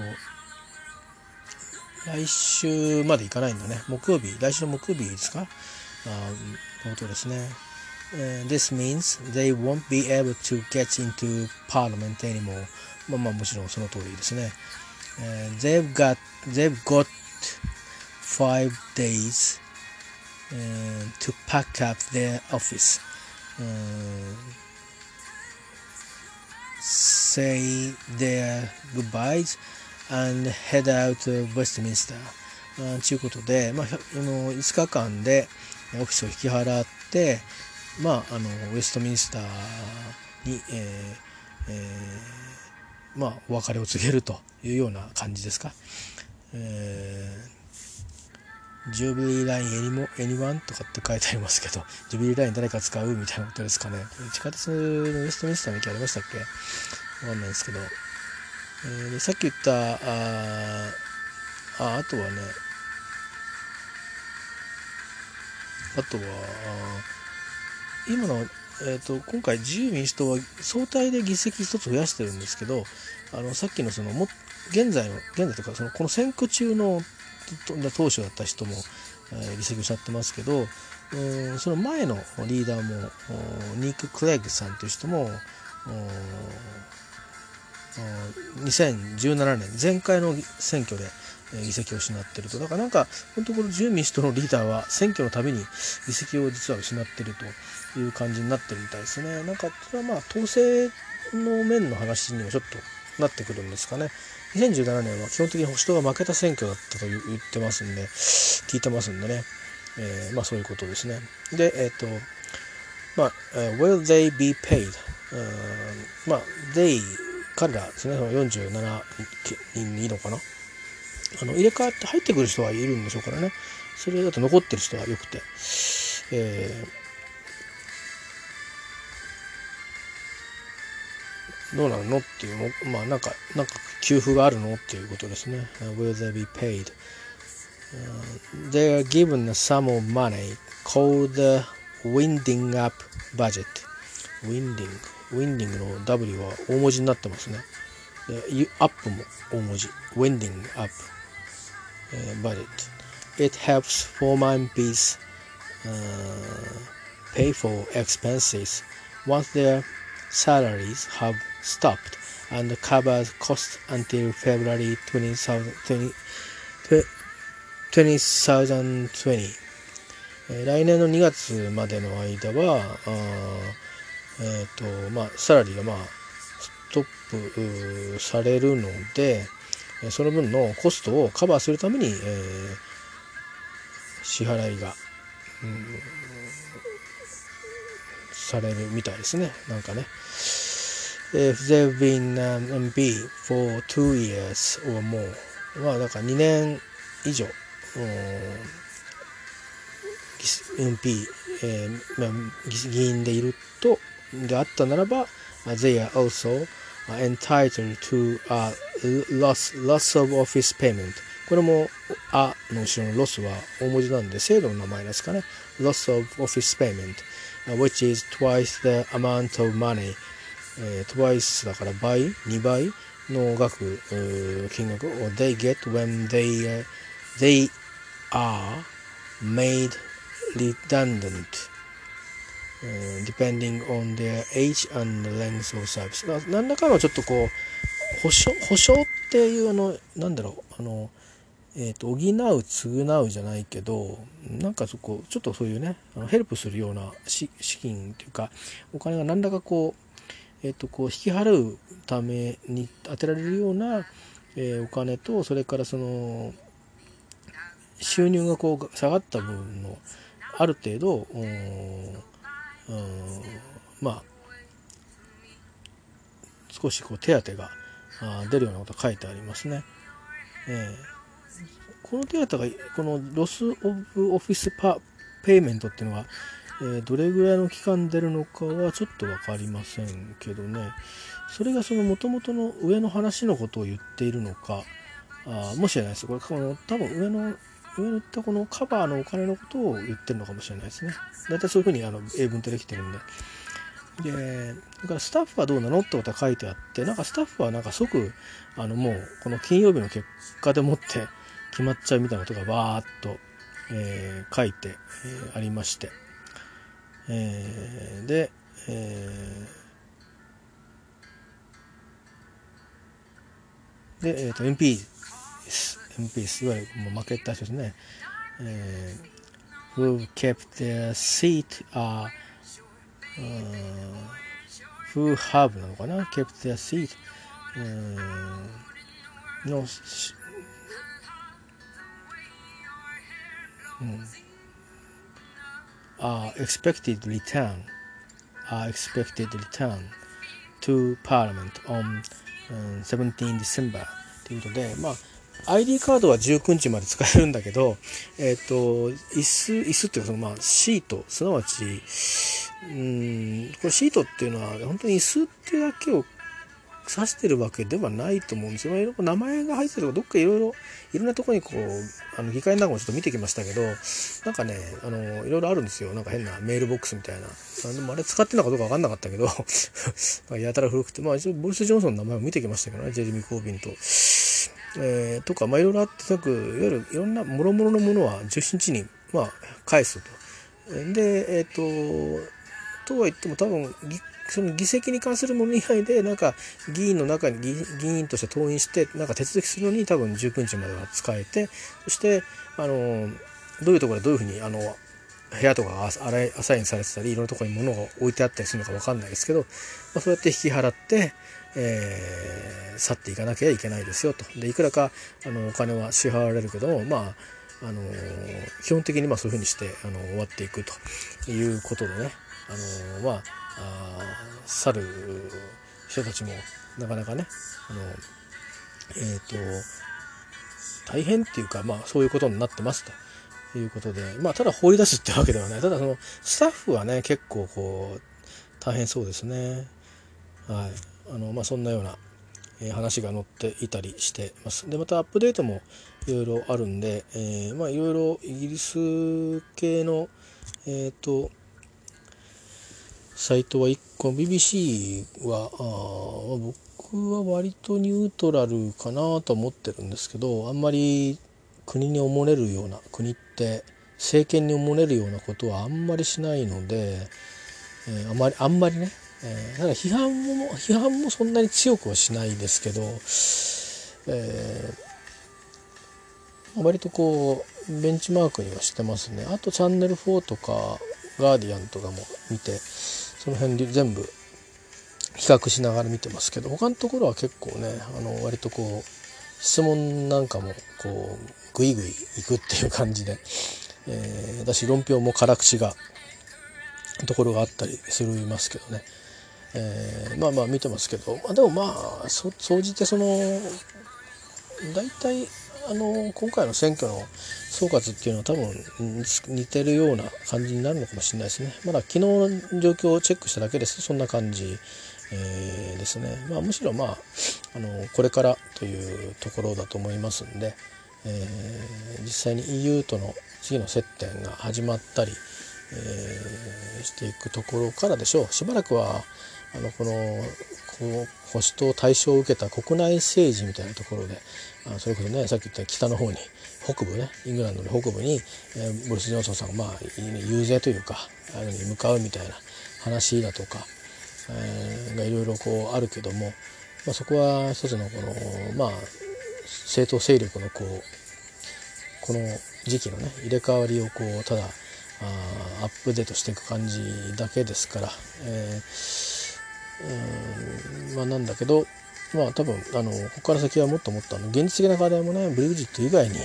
Speaker 1: 来週まで行かないんだね。木曜日、来週の木曜日ですかあのことですね。Uh, this means they won't be able to get into parliament anymore. まあまあもちろんその通りですね。Uh, they've got, they've got five days uh, to pack up their office. Say their goodbyes and head out to Westminster ということで、まあ、あの5日間でオフィスを引き払って、まあ、あのウェストミンスターに、えーえー、まあ、お別れを告げるというような感じですか。えージュビリーラインエニモエニワンとかって書いてありますけど、ジュビリーライン誰か使うみたいなことですかね。地下鉄のウエストミンスターの駅ありましたっけ？わかんないですけど。えー、さっき言った、ああ、あとはね、あとは、今の、えーと、今回自由民主党は総体で議席一つ増やしてるんですけどあのさっきのそのも現在の現在というかそのこの選挙中の当初だった人も、えー、離席しちゃってますけどうんその前のリーダーもニック・クレイグさんという人も2017年前回の選挙で議席を失ってるとだからなんか本当この自由民主党のリーダーは選挙のたびに議席を実は失ってるという感じになってるみたいですねなんかそれはまあ統制の面の話にもちょっとなってくるんですかね。2017年は基本的に保守党が負けた選挙だったと言ってますんで、聞いてますんでね。えー、まあそういうことですね。で、えっ、ー、と、まあ、will they be paid? まあ、they 彼らですね、その47人いいのかな。あの入れ替わって入ってくる人はいるんでしょうからね。それだと残ってる人はよくて。えー、どうなるのっていうまあなんか、なんか給付があるのっていうことですね。Will they be paid?、Uh, they are given a sum of money called the winding up budget. winding, winding の W は大文字になってますね。で、アップも大文字。winding up、uh, budget. It helps former MPs uh, pay for expenses once their salaries have stopped and covers costs until February 2020, 2020来年の2月までの間はあ、えーとまあ、サラリーが、まあ、ストップされるのでその分のコストをカバーするために、えー、支払いが、うん、されるみたいですねなんかね。If they've been um, MB for two years or more まあだから2年以上 MP、えーまあ、議員でいるとであったならば they are also entitled to a loss, loss of office payment これも「あ」の後ろのロスは大文字なんで制度の名前ですかね loss of office payment which is twice the amount of money、えー、twice だから倍2倍の額金額を they get when they、uh, they are made redundant uh, depending on their age and length of service. 何らかのちょっとこう保証保証っていうあのなんだろうあのえーと、補う償うじゃないけどなんかそこちょっとそういうねヘルプするような資金というかお金が何らかこう,、えーと、こう引き払うために当てられるような、え、お金とそれからその収入がこう下がった分のある程度まあ少しこう手当が出るようなことが書いてありますね。えー、この手当がこの Loss of Office pa Payment っていうのは、えー、どれぐらいの期間出るのかはちょっと分かりませんけどねそれがそのもともとの上の話のことを言っているのかあもしれないですこれこの多分上の上に言ったこのカバーのお金のことを言ってるのかもしれないですね。大体そういうふうにあの英文ってできてるんで。で、だからスタッフはどうなのってことが書いてあって、なんかスタッフはなんか即、あのもうこの金曜日の結果でもって決まっちゃうみたいなことがバーっと、えー、書いて、えー、ありまして。えー、で、えー、で、えっ、ー、と、MP です。MP いわゆるもう負けた人ですね、えー、who kept their seat are、uh, who have なのかな kept their seat、uh, の、うん、are expected return are expected return to parliament on、um, 17 December. ということでまあ ID カードは19日まで使えるんだけど、えっ、ー、と、椅子、椅子っていうかそのまあシート、すなわち、うん、これシートっていうのは本当に椅子ってだけを指してるわけではないと思うんですよ。名前が入ってるとか、どっかいろいろ、いろんなところにこう、あの、議会なんかもちょっと見てきましたけど、なんかね、あの、いろいろあるんですよ。なんか変なメールボックスみたいな。あでもあれ使ってんのかどうかわかんなかったけど、やたら古くて、まあ一応ボルス・ジョンソンの名前を見てきましたけどね、ジェレミー・コービンと。えー、とか、まあ、いろいろあってなくいわゆるいろんなもろもろのものは17日に、まあ、返すと。で、えっ、ー、と、とは言っても多分、その議席に関するもの以外で、なんか議員の中に議員として登院して、なんか手続きするのに多分19日までは使えて、そして、あの、どういうところでどういうふうに、あの、部屋とかがアサインされてたり、いろんなところに物が置いてあったりするのかわかんないですけど、まあ、そうやって引き払って、えー、去っていかなきゃいけないですよと。でいくらかあのお金は支払われるけどもまああの基本的にまあそういうふうにしてあの終わっていくということでね。あのまあ去る人たちもなかなかねあのえっ、ー、と大変っていうかまあそういうことになってますということでまあただ放り出すってわけではない。ただそのスタッフはね結構こう大変そうですね。はい。あのまあそんなようなえ話が載っていたりしてます。でまたアップデートもいろいろあるんで、えー、まあいろいろイギリス系のえっ、ー、とサイトは1個 BBC はあ僕は割とニュートラルかなと思ってるんですけどあんまり国におもれるような国って政権におもれるようなことはあんまりしないので、えー、あんまりあんまりね、えー、だから批判も批判もそんなに強くはしないですけど、えー、割とこうベンチマークにはしてますね。あとチャンネル4とかガーディアンとかも見てその辺で全部比較しながら見てますけど他のところは結構ねあの割とこう質問なんかもこうグイグイいくっていう感じで、えー、私論評も辛口がところがあったりするますけどね、えー、まあまあ見てますけど、まあ、でもまあ総じてその大体あの今回の選挙の総括っていうのは多分似てるような感じになるのかもしれないですね。まだ昨日の状況をチェックしただけですとそんな感じ、えー、ですね。まあ、むしろまああのこれからというところだと思いますんで、えー、実際に EU との次の接点が始まったり、えー、していくところからでしょう。しばらくはあのこのこ保守党対象を受けた国内政治みたいなところであそれこそねさっき言った北の方に北部ねイングランドの北部に、えー、ボリス・ジョンソンさんがまあ遊説というかあれに向かうみたいな話だとか、えー、がいろいろこうあるけども、まあ、そこは一つのこのまあ政党勢力のこうこの時期のね入れ替わりをこうただあアップデートしていく感じだけですから、えー、うんまあなんだけどまあ多分あのここから先はもっともっとあの現実的な課題もねブレグジット以外に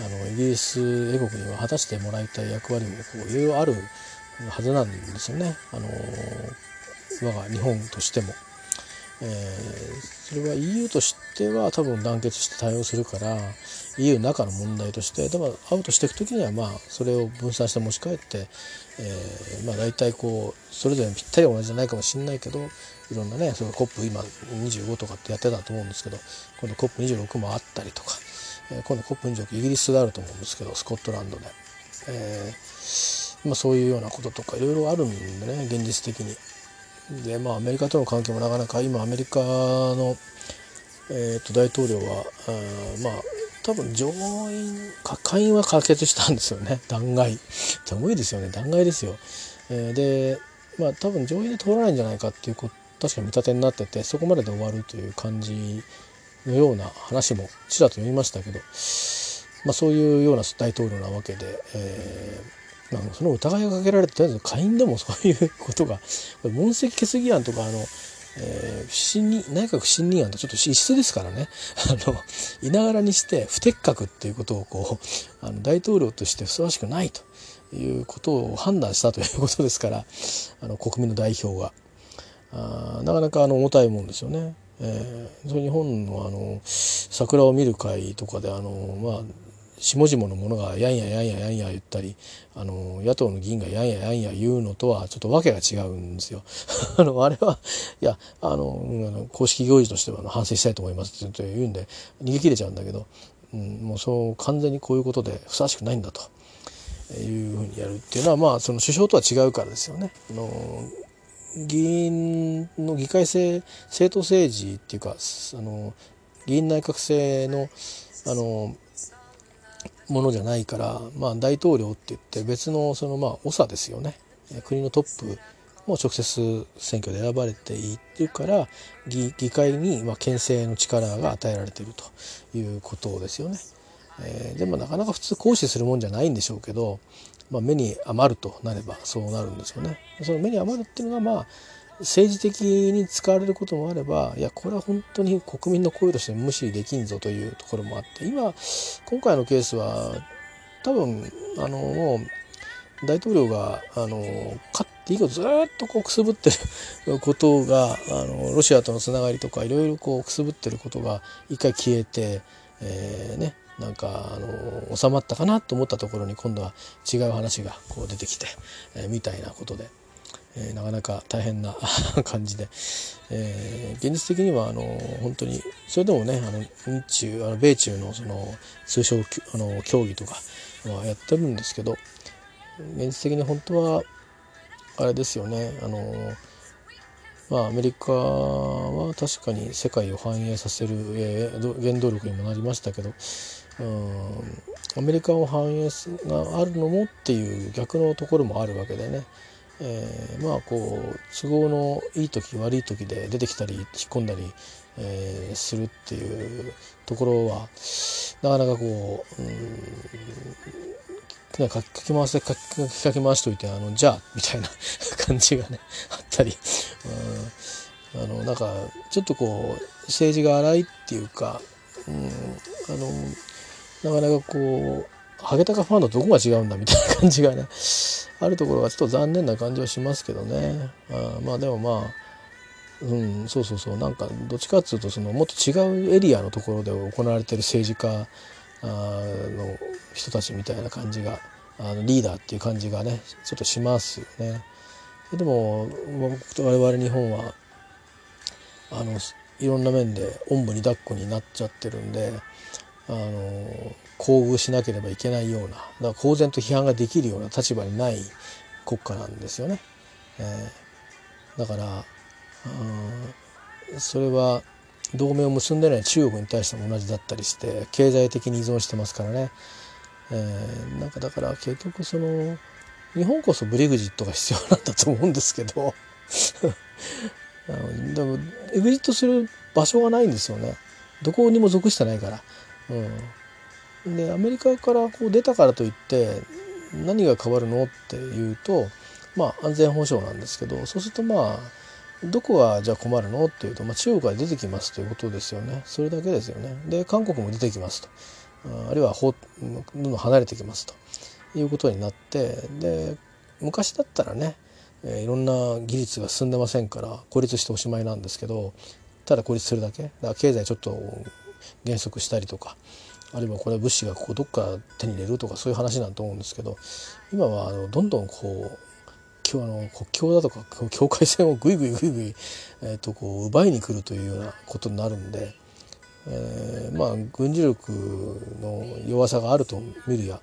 Speaker 1: あのイギリス英国には果たしてもらいたい役割もこういろいろあるはずなんですよねあの我が日本としても。えー、それは EU としては多分団結して対応するから EU の中の問題としてでもアウトしていく時にはまあそれを分散して持ち帰って、えー、まあ大体こうそれぞれぴったり同じじゃないかもしれないけどいろんなねその COP 今25とかってやってたと思うんですけど今度 COP26 もあったりとか、えー、今度 COP26 イギリスがあると思うんですけどスコットランドで、えーまあ、そういうようなこととかいろいろあるんでね現実的に。でまあアメリカとの関係もなかなか今アメリカの、えー、と大統領はあまあ多分上院下院は可決したんですよね。弾劾。すごいですよね。弾劾ですよ、えー、でまあ多分上院で通らないんじゃないかっていうこと確か見立てになっててそこまでで終わるという感じのような話もちらっと読みましたけど、まあ、そういうような大統領なわけで、えーまあ、その疑いがかけられてとりあえず下院でも そういうことが問責決議案とかあの、えー、不信任内閣不信任案とちょっと異質ですからね あのいながらにして不適格っていうことをこうあの大統領としてふさわしくないということを判断したということですからあの国民の代表が。あなかなかあの重たいもんですよね。えー、そ日本のあの桜を見る会とかであのまあ下々の者がやんややんややんや言ったりあの野党の議員がやんややんや言うのとはちょっと訳が違うんですよ。あのあれはいやあの公式行事としては反省したいと思いますって言うんで逃げ切れちゃうんだけど、うん、もうそう完全にこういうことでふさわしくないんだと。いうふうにやるっていうのはまあその首相とは違うからですよね。あの議員の議会制政党政治っていうかあの議員内閣制のあのものじゃないから、まあ、大統領って言って別のそのまあ長ですよね国のトップも直接選挙で選ばれているから議会にまあ牽制の力が与えられているということですよね。えー、でもなかなか普通行使するもんじゃないんでしょうけど、まあ、目に余るとなればそうなるんですよね。その目に余るっていうのがまあ政治的に使われることもあればいやこれは本当に国民の声として無視できんぞというところもあって今今回のケースは多分あのもう大統領があの勝って以降ずっとこうくすぶってることがあのロシアとのつながりとかいろいろこうくすぶってることが一回消えて、えー、ねなんかあの収まったかなと思ったところに今度は違う話がこう出てきて、えー、みたいなことで。えー、なかなか大変な 感じで、えー、現実的にはあの本当にそれでもねあの日中あの米中のその通商あの協議とかはやってるんですけど現実的に本当はあれですよねあのまあアメリカは確かに世界を繁栄させる、えー、原動力にもなりましたけどアメリカを繁栄があるのもっていう逆のところもあるわけでね。えー、まあこう都合のいい時悪い時で出てきたり引っ込んだり、えー、するっていうところはなかなかこう、うんね、書き回せ書き書き回しといてあのじゃあみたいな感じがね あったり、うん、あのなんかちょっとこう政治が荒いっていうか、うん、あのなかなかこうハゲタカファンのどこが違うんだみたいな感じがね あるところがちょっと残念な感じはしますけどねあまあでもまあうんそうそうそうなんかどっちかっていうとそのもっと違うエリアのところで行われてる政治家の人たちみたいな感じがあのリーダーっていう感じがねちょっとしますよね。でも我々日本はあのいろんな面でおんぶに抱っこになっちゃってるんであの厚遇しなければいけないようなだから公然と批判ができるような立場にない国家なんですよね。えー、だからそれは同盟を結んでない中国に対しても同じだったりして経済的に依存してますからね。えー、なんかだから結局その日本こそブリグジットが必要なんだと思うんですけど あのでもエグジットする場所がないんですよねどこにも属してないから。うん。でアメリカからこう出たからといって何が変わるのっていうとまあ安全保障なんですけどそうするとまあどこがじゃあ困るのっていうと、まあ、中国から出てきますということですよね。それだけですよね。で韓国も出てきますと。あるいはどんどん離れてきますと。いうことになってで昔だったらね、いろんな技術が進んでませんから孤立しておしまいなんですけどただ孤立するだけ。だから経済ちょっと減速したりとかあるいはこれ物資がここどっか手に入れるとかそういう話なんと思うんですけど今はあのどんどんこう今日あの国境だとか境界線をぐいぐいぐいぐい、えー、とこう奪いに来るというようなことになるんで、えー、まあ軍事力の弱さがあると見るや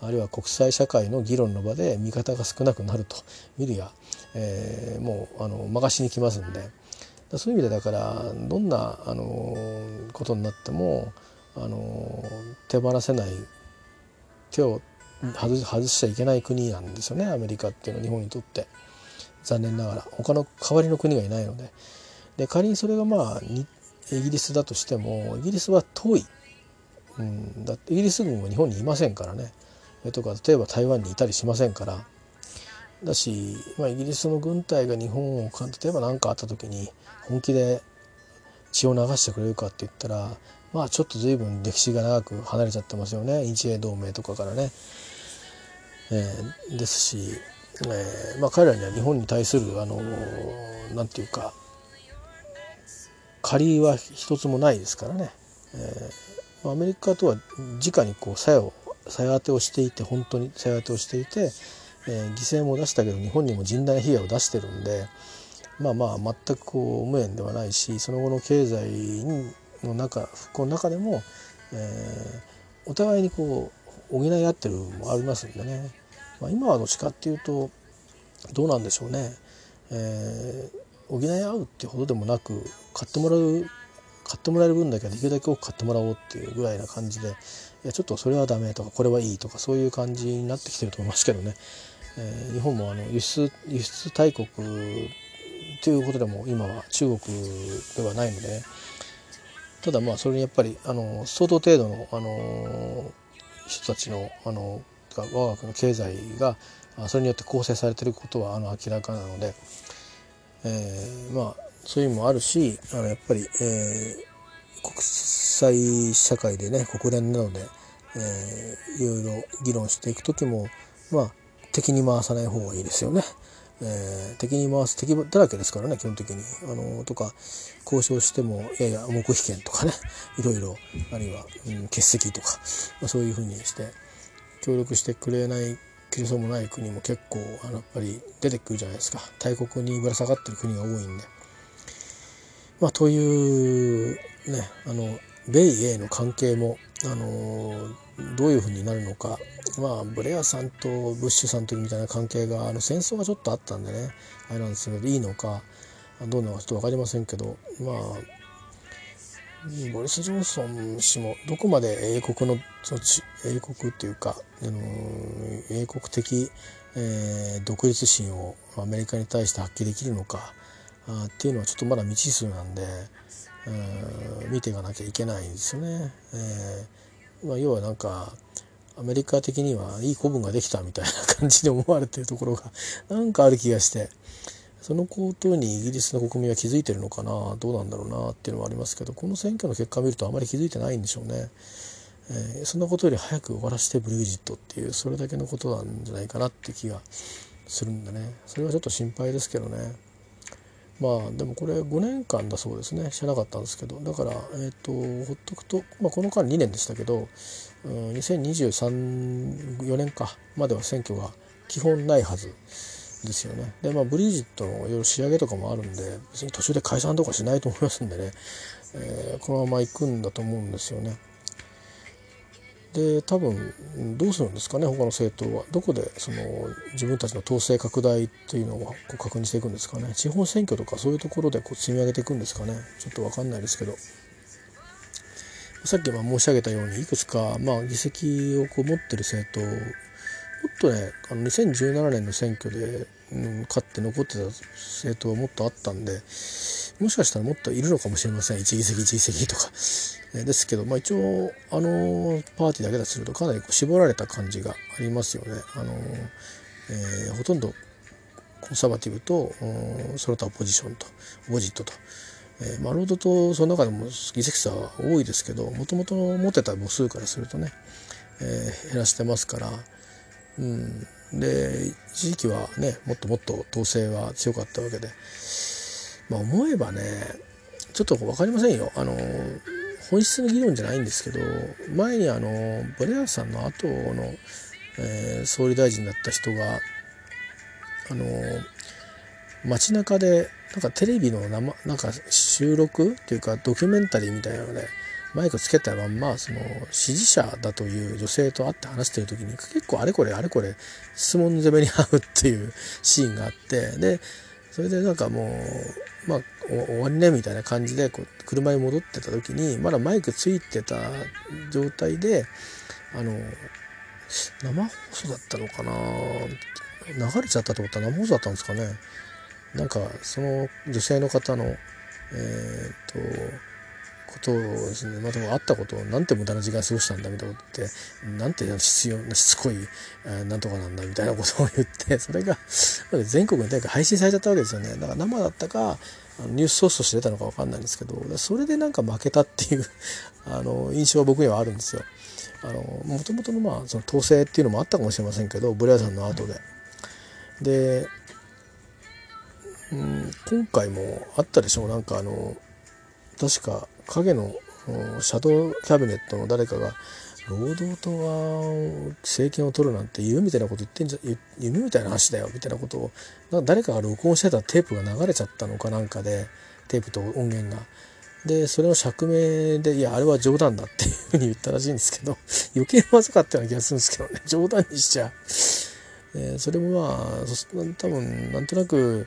Speaker 1: あるいは国際社会の議論の場で味方が少なくなると見るや、えー、もうあの任しに来ますんでそういう意味でだからどんなあのことになってもあの手放せない手を外しちゃいけない国なんですよねアメリカっていうのは日本にとって。残念ながら。他の代わりの国がいないので。で仮にそれがまあイギリスだとしてもイギリスは遠い、うん、だってイギリス軍は日本にいませんからね。とか例えば台湾にいたりしませんから。だし、まあ、イギリスの軍隊が日本を例えば何かあった時に本気で血を流してくれるかって言ったらまあちょっと随分歴史が長く離れちゃってますよね日英同盟とかからね。えー、ですし、えーまあ、彼らには日本に対するあのなんていうか借りは一つもないですからね。えー、アメリカとは直にこう鞘鞘当てをしていて本当に鞘当てをしていて、えー、犠牲も出したけど日本にも甚大な被害を出してるんでまあまあ全くこう無縁ではないしその後の経済の中復興の中でも、えー、お互いにこう補い合ってる部分もありますんでね、まあ、今はどっちかっていうとどうなんでしょうね、えー、補い合うってほどでもなく買ってもらう買ってもらえる分だけはできるだけ多く買ってもらおうっていうぐらいな感じでいやちょっとそれはダメとかこれはいいとかそういう感じになってきてると思いますけどね、えー、日本もあの輸出輸出大国ということでも今は中国ではないので、ただまあそれにやっぱりあの相当程度のあの人たちのあの我が国の経済がそれによって構成されていることはあの明らかなので、えー、まあそういうのもあるしあのやっぱり、えー、国際社会でね国連なので、えー、いろいろ議論していく時もまあ敵に回さない方がいいですよね。えー、敵に回す敵だらけですからね基本的に。あのとか交渉してもいやいや黙秘権とかね いろいろあるいは、うん、欠席とか、まあ、そういうふうにして協力してくれない切れそうもない国も結構あのやっぱり出てくるじゃないですか大国にぶら下がってる国が多いんで。まあ、というねあの米英の関係もあのどういうふうになるのか。まあブレアさんとブッシュさんとみたいな関係があの戦争がちょっとあったんでね。あれなんですけどいいのかどうなのかちょっと分かりませんけど。まあボリス・ジョンソン氏もどこまで英国の英国っていうか、あの英国的、えー、独立心をアメリカに対して発揮できるのかあっていうのはちょっとまだ未知数なんで、えー、見ていかなきゃいけないんですよね。えーまあ、要はなんかアメリカ的にはいい子分ができたみたいな感じで思われてるところが なんかある気がしてそのことにイギリスの国民は気づいてるのかなどうなんだろうなっていうのはありますけどこの選挙の結果を見るとあまり気づいてないんでしょうね。えー、そんなことより早く終わらせてブレグジットっていうそれだけのことなんじゃないかなって気がするんでねそれはちょっと心配ですけどね。まあでもこれ5年間だそうですね。知らなかったんですけど。だからえっ、ー、とほっとくと、まあ、この間2年でしたけど、うん、2023,4年か。までは選挙が基本ないはずですよね。でまあブリジットのいろいろ仕上げとかもあるんで別に途中で解散とかしないと思いますんでね、えー、このまま行くんだと思うんですよね。で多分どうするんですかね他の政党は。どこでその自分たちの統制拡大というのをこう確認していくんですかね。地方選挙とかそういうところでこう積み上げていくんですかね。ちょっと分かんないですけど。さっき申し上げたようにいくつか、まあ、議席をこう持ってる政党。もっとねあの2017年の選挙で、うん、勝って残ってた政党はもっとあったんでもしかしたらもっといるのかもしれません。1議席1議席とか。ですけど、まあ、一応あのパーティーだけだとするとかなり絞られた感じがありますよね。あのえー、ほとんどコンサバティブとその他オポジションとオポジットと、えー、まあ、ロードとその中でも議席差は多いですけどもともと持ってた母数からするとね、えー、減らしてますから、うん、で一時期はねもっともっと統制は強かったわけで、まあ、思えばねちょっと分かりませんよ。あの本質の議論じゃないんですけど前にあのブレアさんの後の、えー、総理大臣だった人があの街中でなんかテレビの生なんか収録っていうかドキュメンタリーみたいなのでマイクつけたまんまその支持者だという女性と会って話してる時に結構あれこれあれこれ質問攻めに遭うっていうシーンがあってでそれでなんかもうまあ終わりねみたいな感じでこう車に戻ってた時にまだマイクついてた状態であの生放送だったのかな流れちゃったと思ったら生放送だったんですかね。なんかその女性の方のえー、っとことをですね、まあ、でも会ったことをなんて無駄な時間過ごしたんだみたいなことってなんて必要なしつこい、えー、なんとかなんだみたいなことを言って それが全国にとにか配信されちゃったわけですよねだから生だったかニュースソースとして出たのか分かんないんですけどそれでなんか負けたっていう あの印象は僕にはあるんですよ。あのもともとのまあその統制っていうのもあったかもしれませんけどブレアさんの後で。で、うん、今回もあったでしょうなんかあの確か影のシャドウキャビネットの誰かが労働党は政権を取るなんて夢みたいなこと言ってんじゃ夢みたいな話だよみたいなことを誰かが録音してたテープが流れちゃったのかなんかでテープと音源が。でそれの釈明でいやあれは冗談だっていうふうに言ったらしいんですけど 余計まずかったような気がするんですけどね冗談にしちゃう。えー、それもまあ多分なんとなく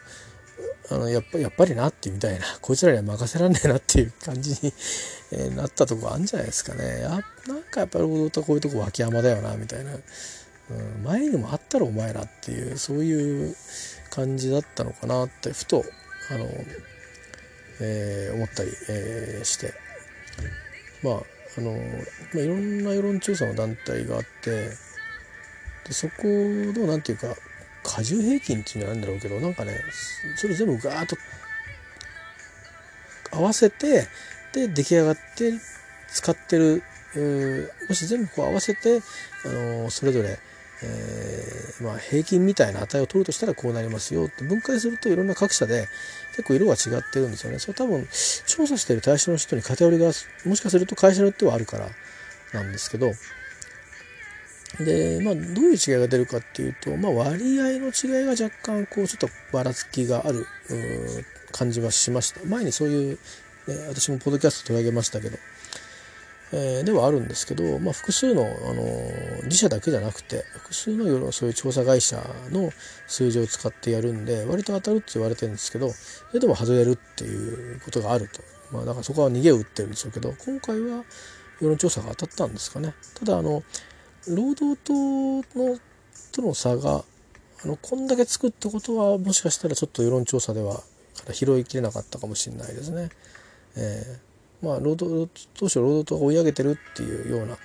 Speaker 1: あのやっぱやっぱりなってみたいな。こいつらには任せらんねえなっていう感じに、えなったとこあるんじゃないですかね。やなんかやっぱり労とこういうとこ脇山だよなみたいな、うん、前にもあったろお前らっていうそういう感じだったのかなってふとあの、えー、思ったり、えー、して。まああの、まあ、いろんな世論調査の団体があってでそこの何て言うか荷重平均っていうんじゃないんだろうけどなんかねそれ全部ガーッと合わせてで出来上がって使ってるもし全部こう合わせて、あのそれぞれ、えー、まあ、平均みたいな値を取るとしたらこうなりますよって分解するといろんな各社で結構色が違ってるんですよね。それ多分調査してる対象の人に偏りがもしかすると会社によってはあるからなんですけどで、まあ、どういう違いが出るかっていうと、まあ、割合の違いが若干こうちょっとばらつきがある感じはしました。前にそういう、ね、私もポッドキャスト取り上げましたけど、えー、ではあるんですけど、まあ、複数の、あの自社だけじゃなくて複数のそういう調査会社の数字を使ってやるんで割と当たるって言われてるんですけどそれでも外れるっていうことがあると、まあ、だからそこは逃げを打ってるんでしょうけど今回は世論調査が当たったんですかね。ただあの労働党のとの差があのこんだけ作ったことはもしかしたらちょっと世論調査では拾いきれなかったかもしれないですね。えー、まあ労働当初労働党が追い上げてるっていうような、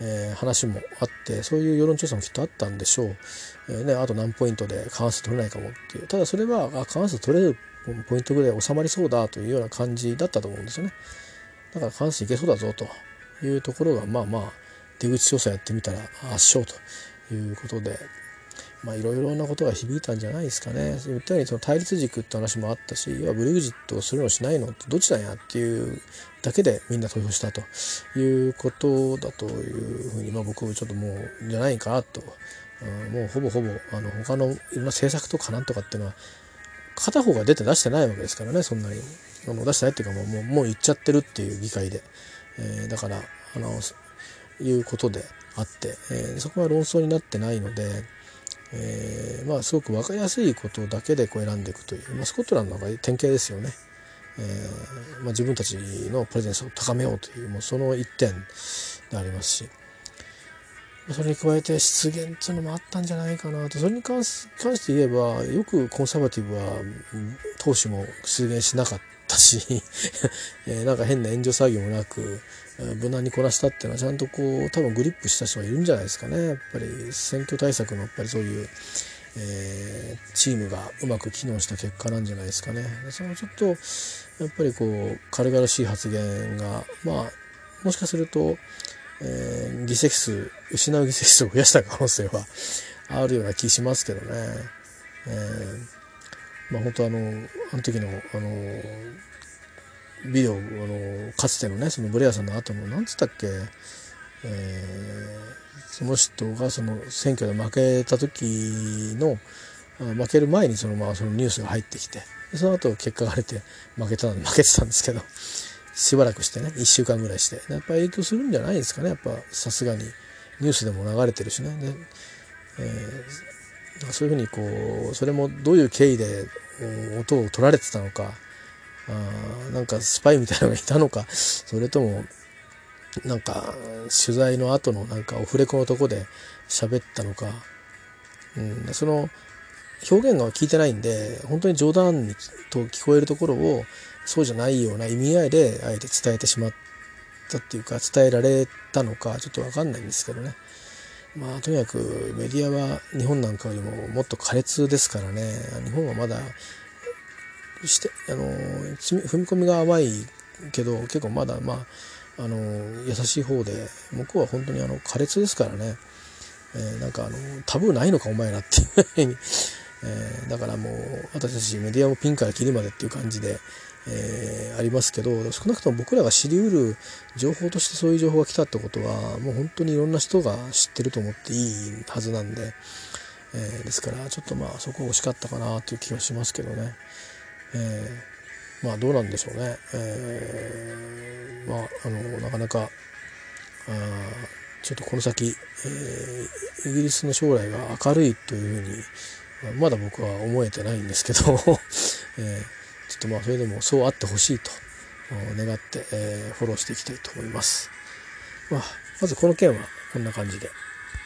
Speaker 1: えー、話もあってそういう世論調査もきっとあったんでしょう、えーね、あと何ポイントで過半数取れないかもっていう。ただそれはあ過半数取れるポイントぐらい収まりそうだというような感じだったと思うんですよね。だから過半数いけそうだぞというところがまあまあ出口調査やってみたら圧勝ということでまあいろいろなことが響いたんじゃないですかね。言ったようにその対立軸って話もあったし、要はブレグジットをするのしないのってどっちなんやっていうだけでみんな投票したということだというふうに、まあ僕はちょっともうじゃないかなと。もうほぼほぼあの他のいろんな政策とかなんとかっていうのは片方が出て出してないわけですからねそんなにあの出してないっていうかもうもうもう言っちゃってるっていう議会で、えー、だからあのいうことであって、えー、そこは論争になってないので、えー、まあすごく分かりやすいことだけでこう選んでいくという、まあ、スコットランドが典型ですよね。えーまあ、自分たちのプレゼンスを高めようというもうその一点でありますしそれに加えて失言っていうのもあったんじゃないかなとそれに関して言えばよくコンサバティブは党首も出現しなかったし えー、なんか変な援助作業もなく無難にこなしたっていうのはちゃんとこう多分グリップした人がいるんじゃないですかねやっぱり選挙対策のやっぱりそういう、えー、チームがうまく機能した結果なんじゃないですかねそのちょっとやっぱりこう軽々しい発言がまあもしかすると、えー、議席数失う議席数を増やした可能性はあるような気しますけどね。えー、まあ本当あのあの時のあのビデオあのかつてのねそのブレアさんの後の何つったっけ、えー、その人がその選挙で負けた時の負ける前にその,、まあ、そのニュースが入ってきてその後結果が出て負けた負けてたんですけどしばらくしてね1週間ぐらいしてやっぱり影響するんじゃないですかねやっぱさすがに。ニュースでも流れてるしね。で、えー、そういうふうにこうそれもどういう経緯で音を取られてたのかあなんかスパイみたいなのがいたのか。それともなんか取材の後のなんかオフレコのとこで喋ったのか、うん、その表現が聞いてないんで本当に冗談にと聞こえるところをそうじゃないような意味合いであえて伝えてしまったっていうか伝えられたのかちょっと分かんないんですけどね。まあとにかくメディアは日本なんかよりももっと苛烈ですからね。日本はまだしてあの踏み込みが甘いけど結構まだまああの優しい方で向こうは本当にあの苛烈ですからね、えー、なんかあのタブーないのかお前らっていうふうに、えー、だからもう私たちメディアもピンからキリまでっていう感じで、えー、ありますけど少なくとも僕らが知りうる情報としてそういう情報が来たってことはもう本当にいろんな人が知ってると思っていいはずなんで、えー、ですからちょっとまあそこ惜しかったかなという気がしますけどね。えー、まあどうなんでしょうね、えー、まああのなかなかあちょっとこの先、えー、イギリスの将来が明るいというふうにまだ僕は思えてないんですけど、えー、ちょっとまあそれでもそうあってほしいと願って、えー、フォローしていきたいと思います。まあ、まずこの件はこんな感じで。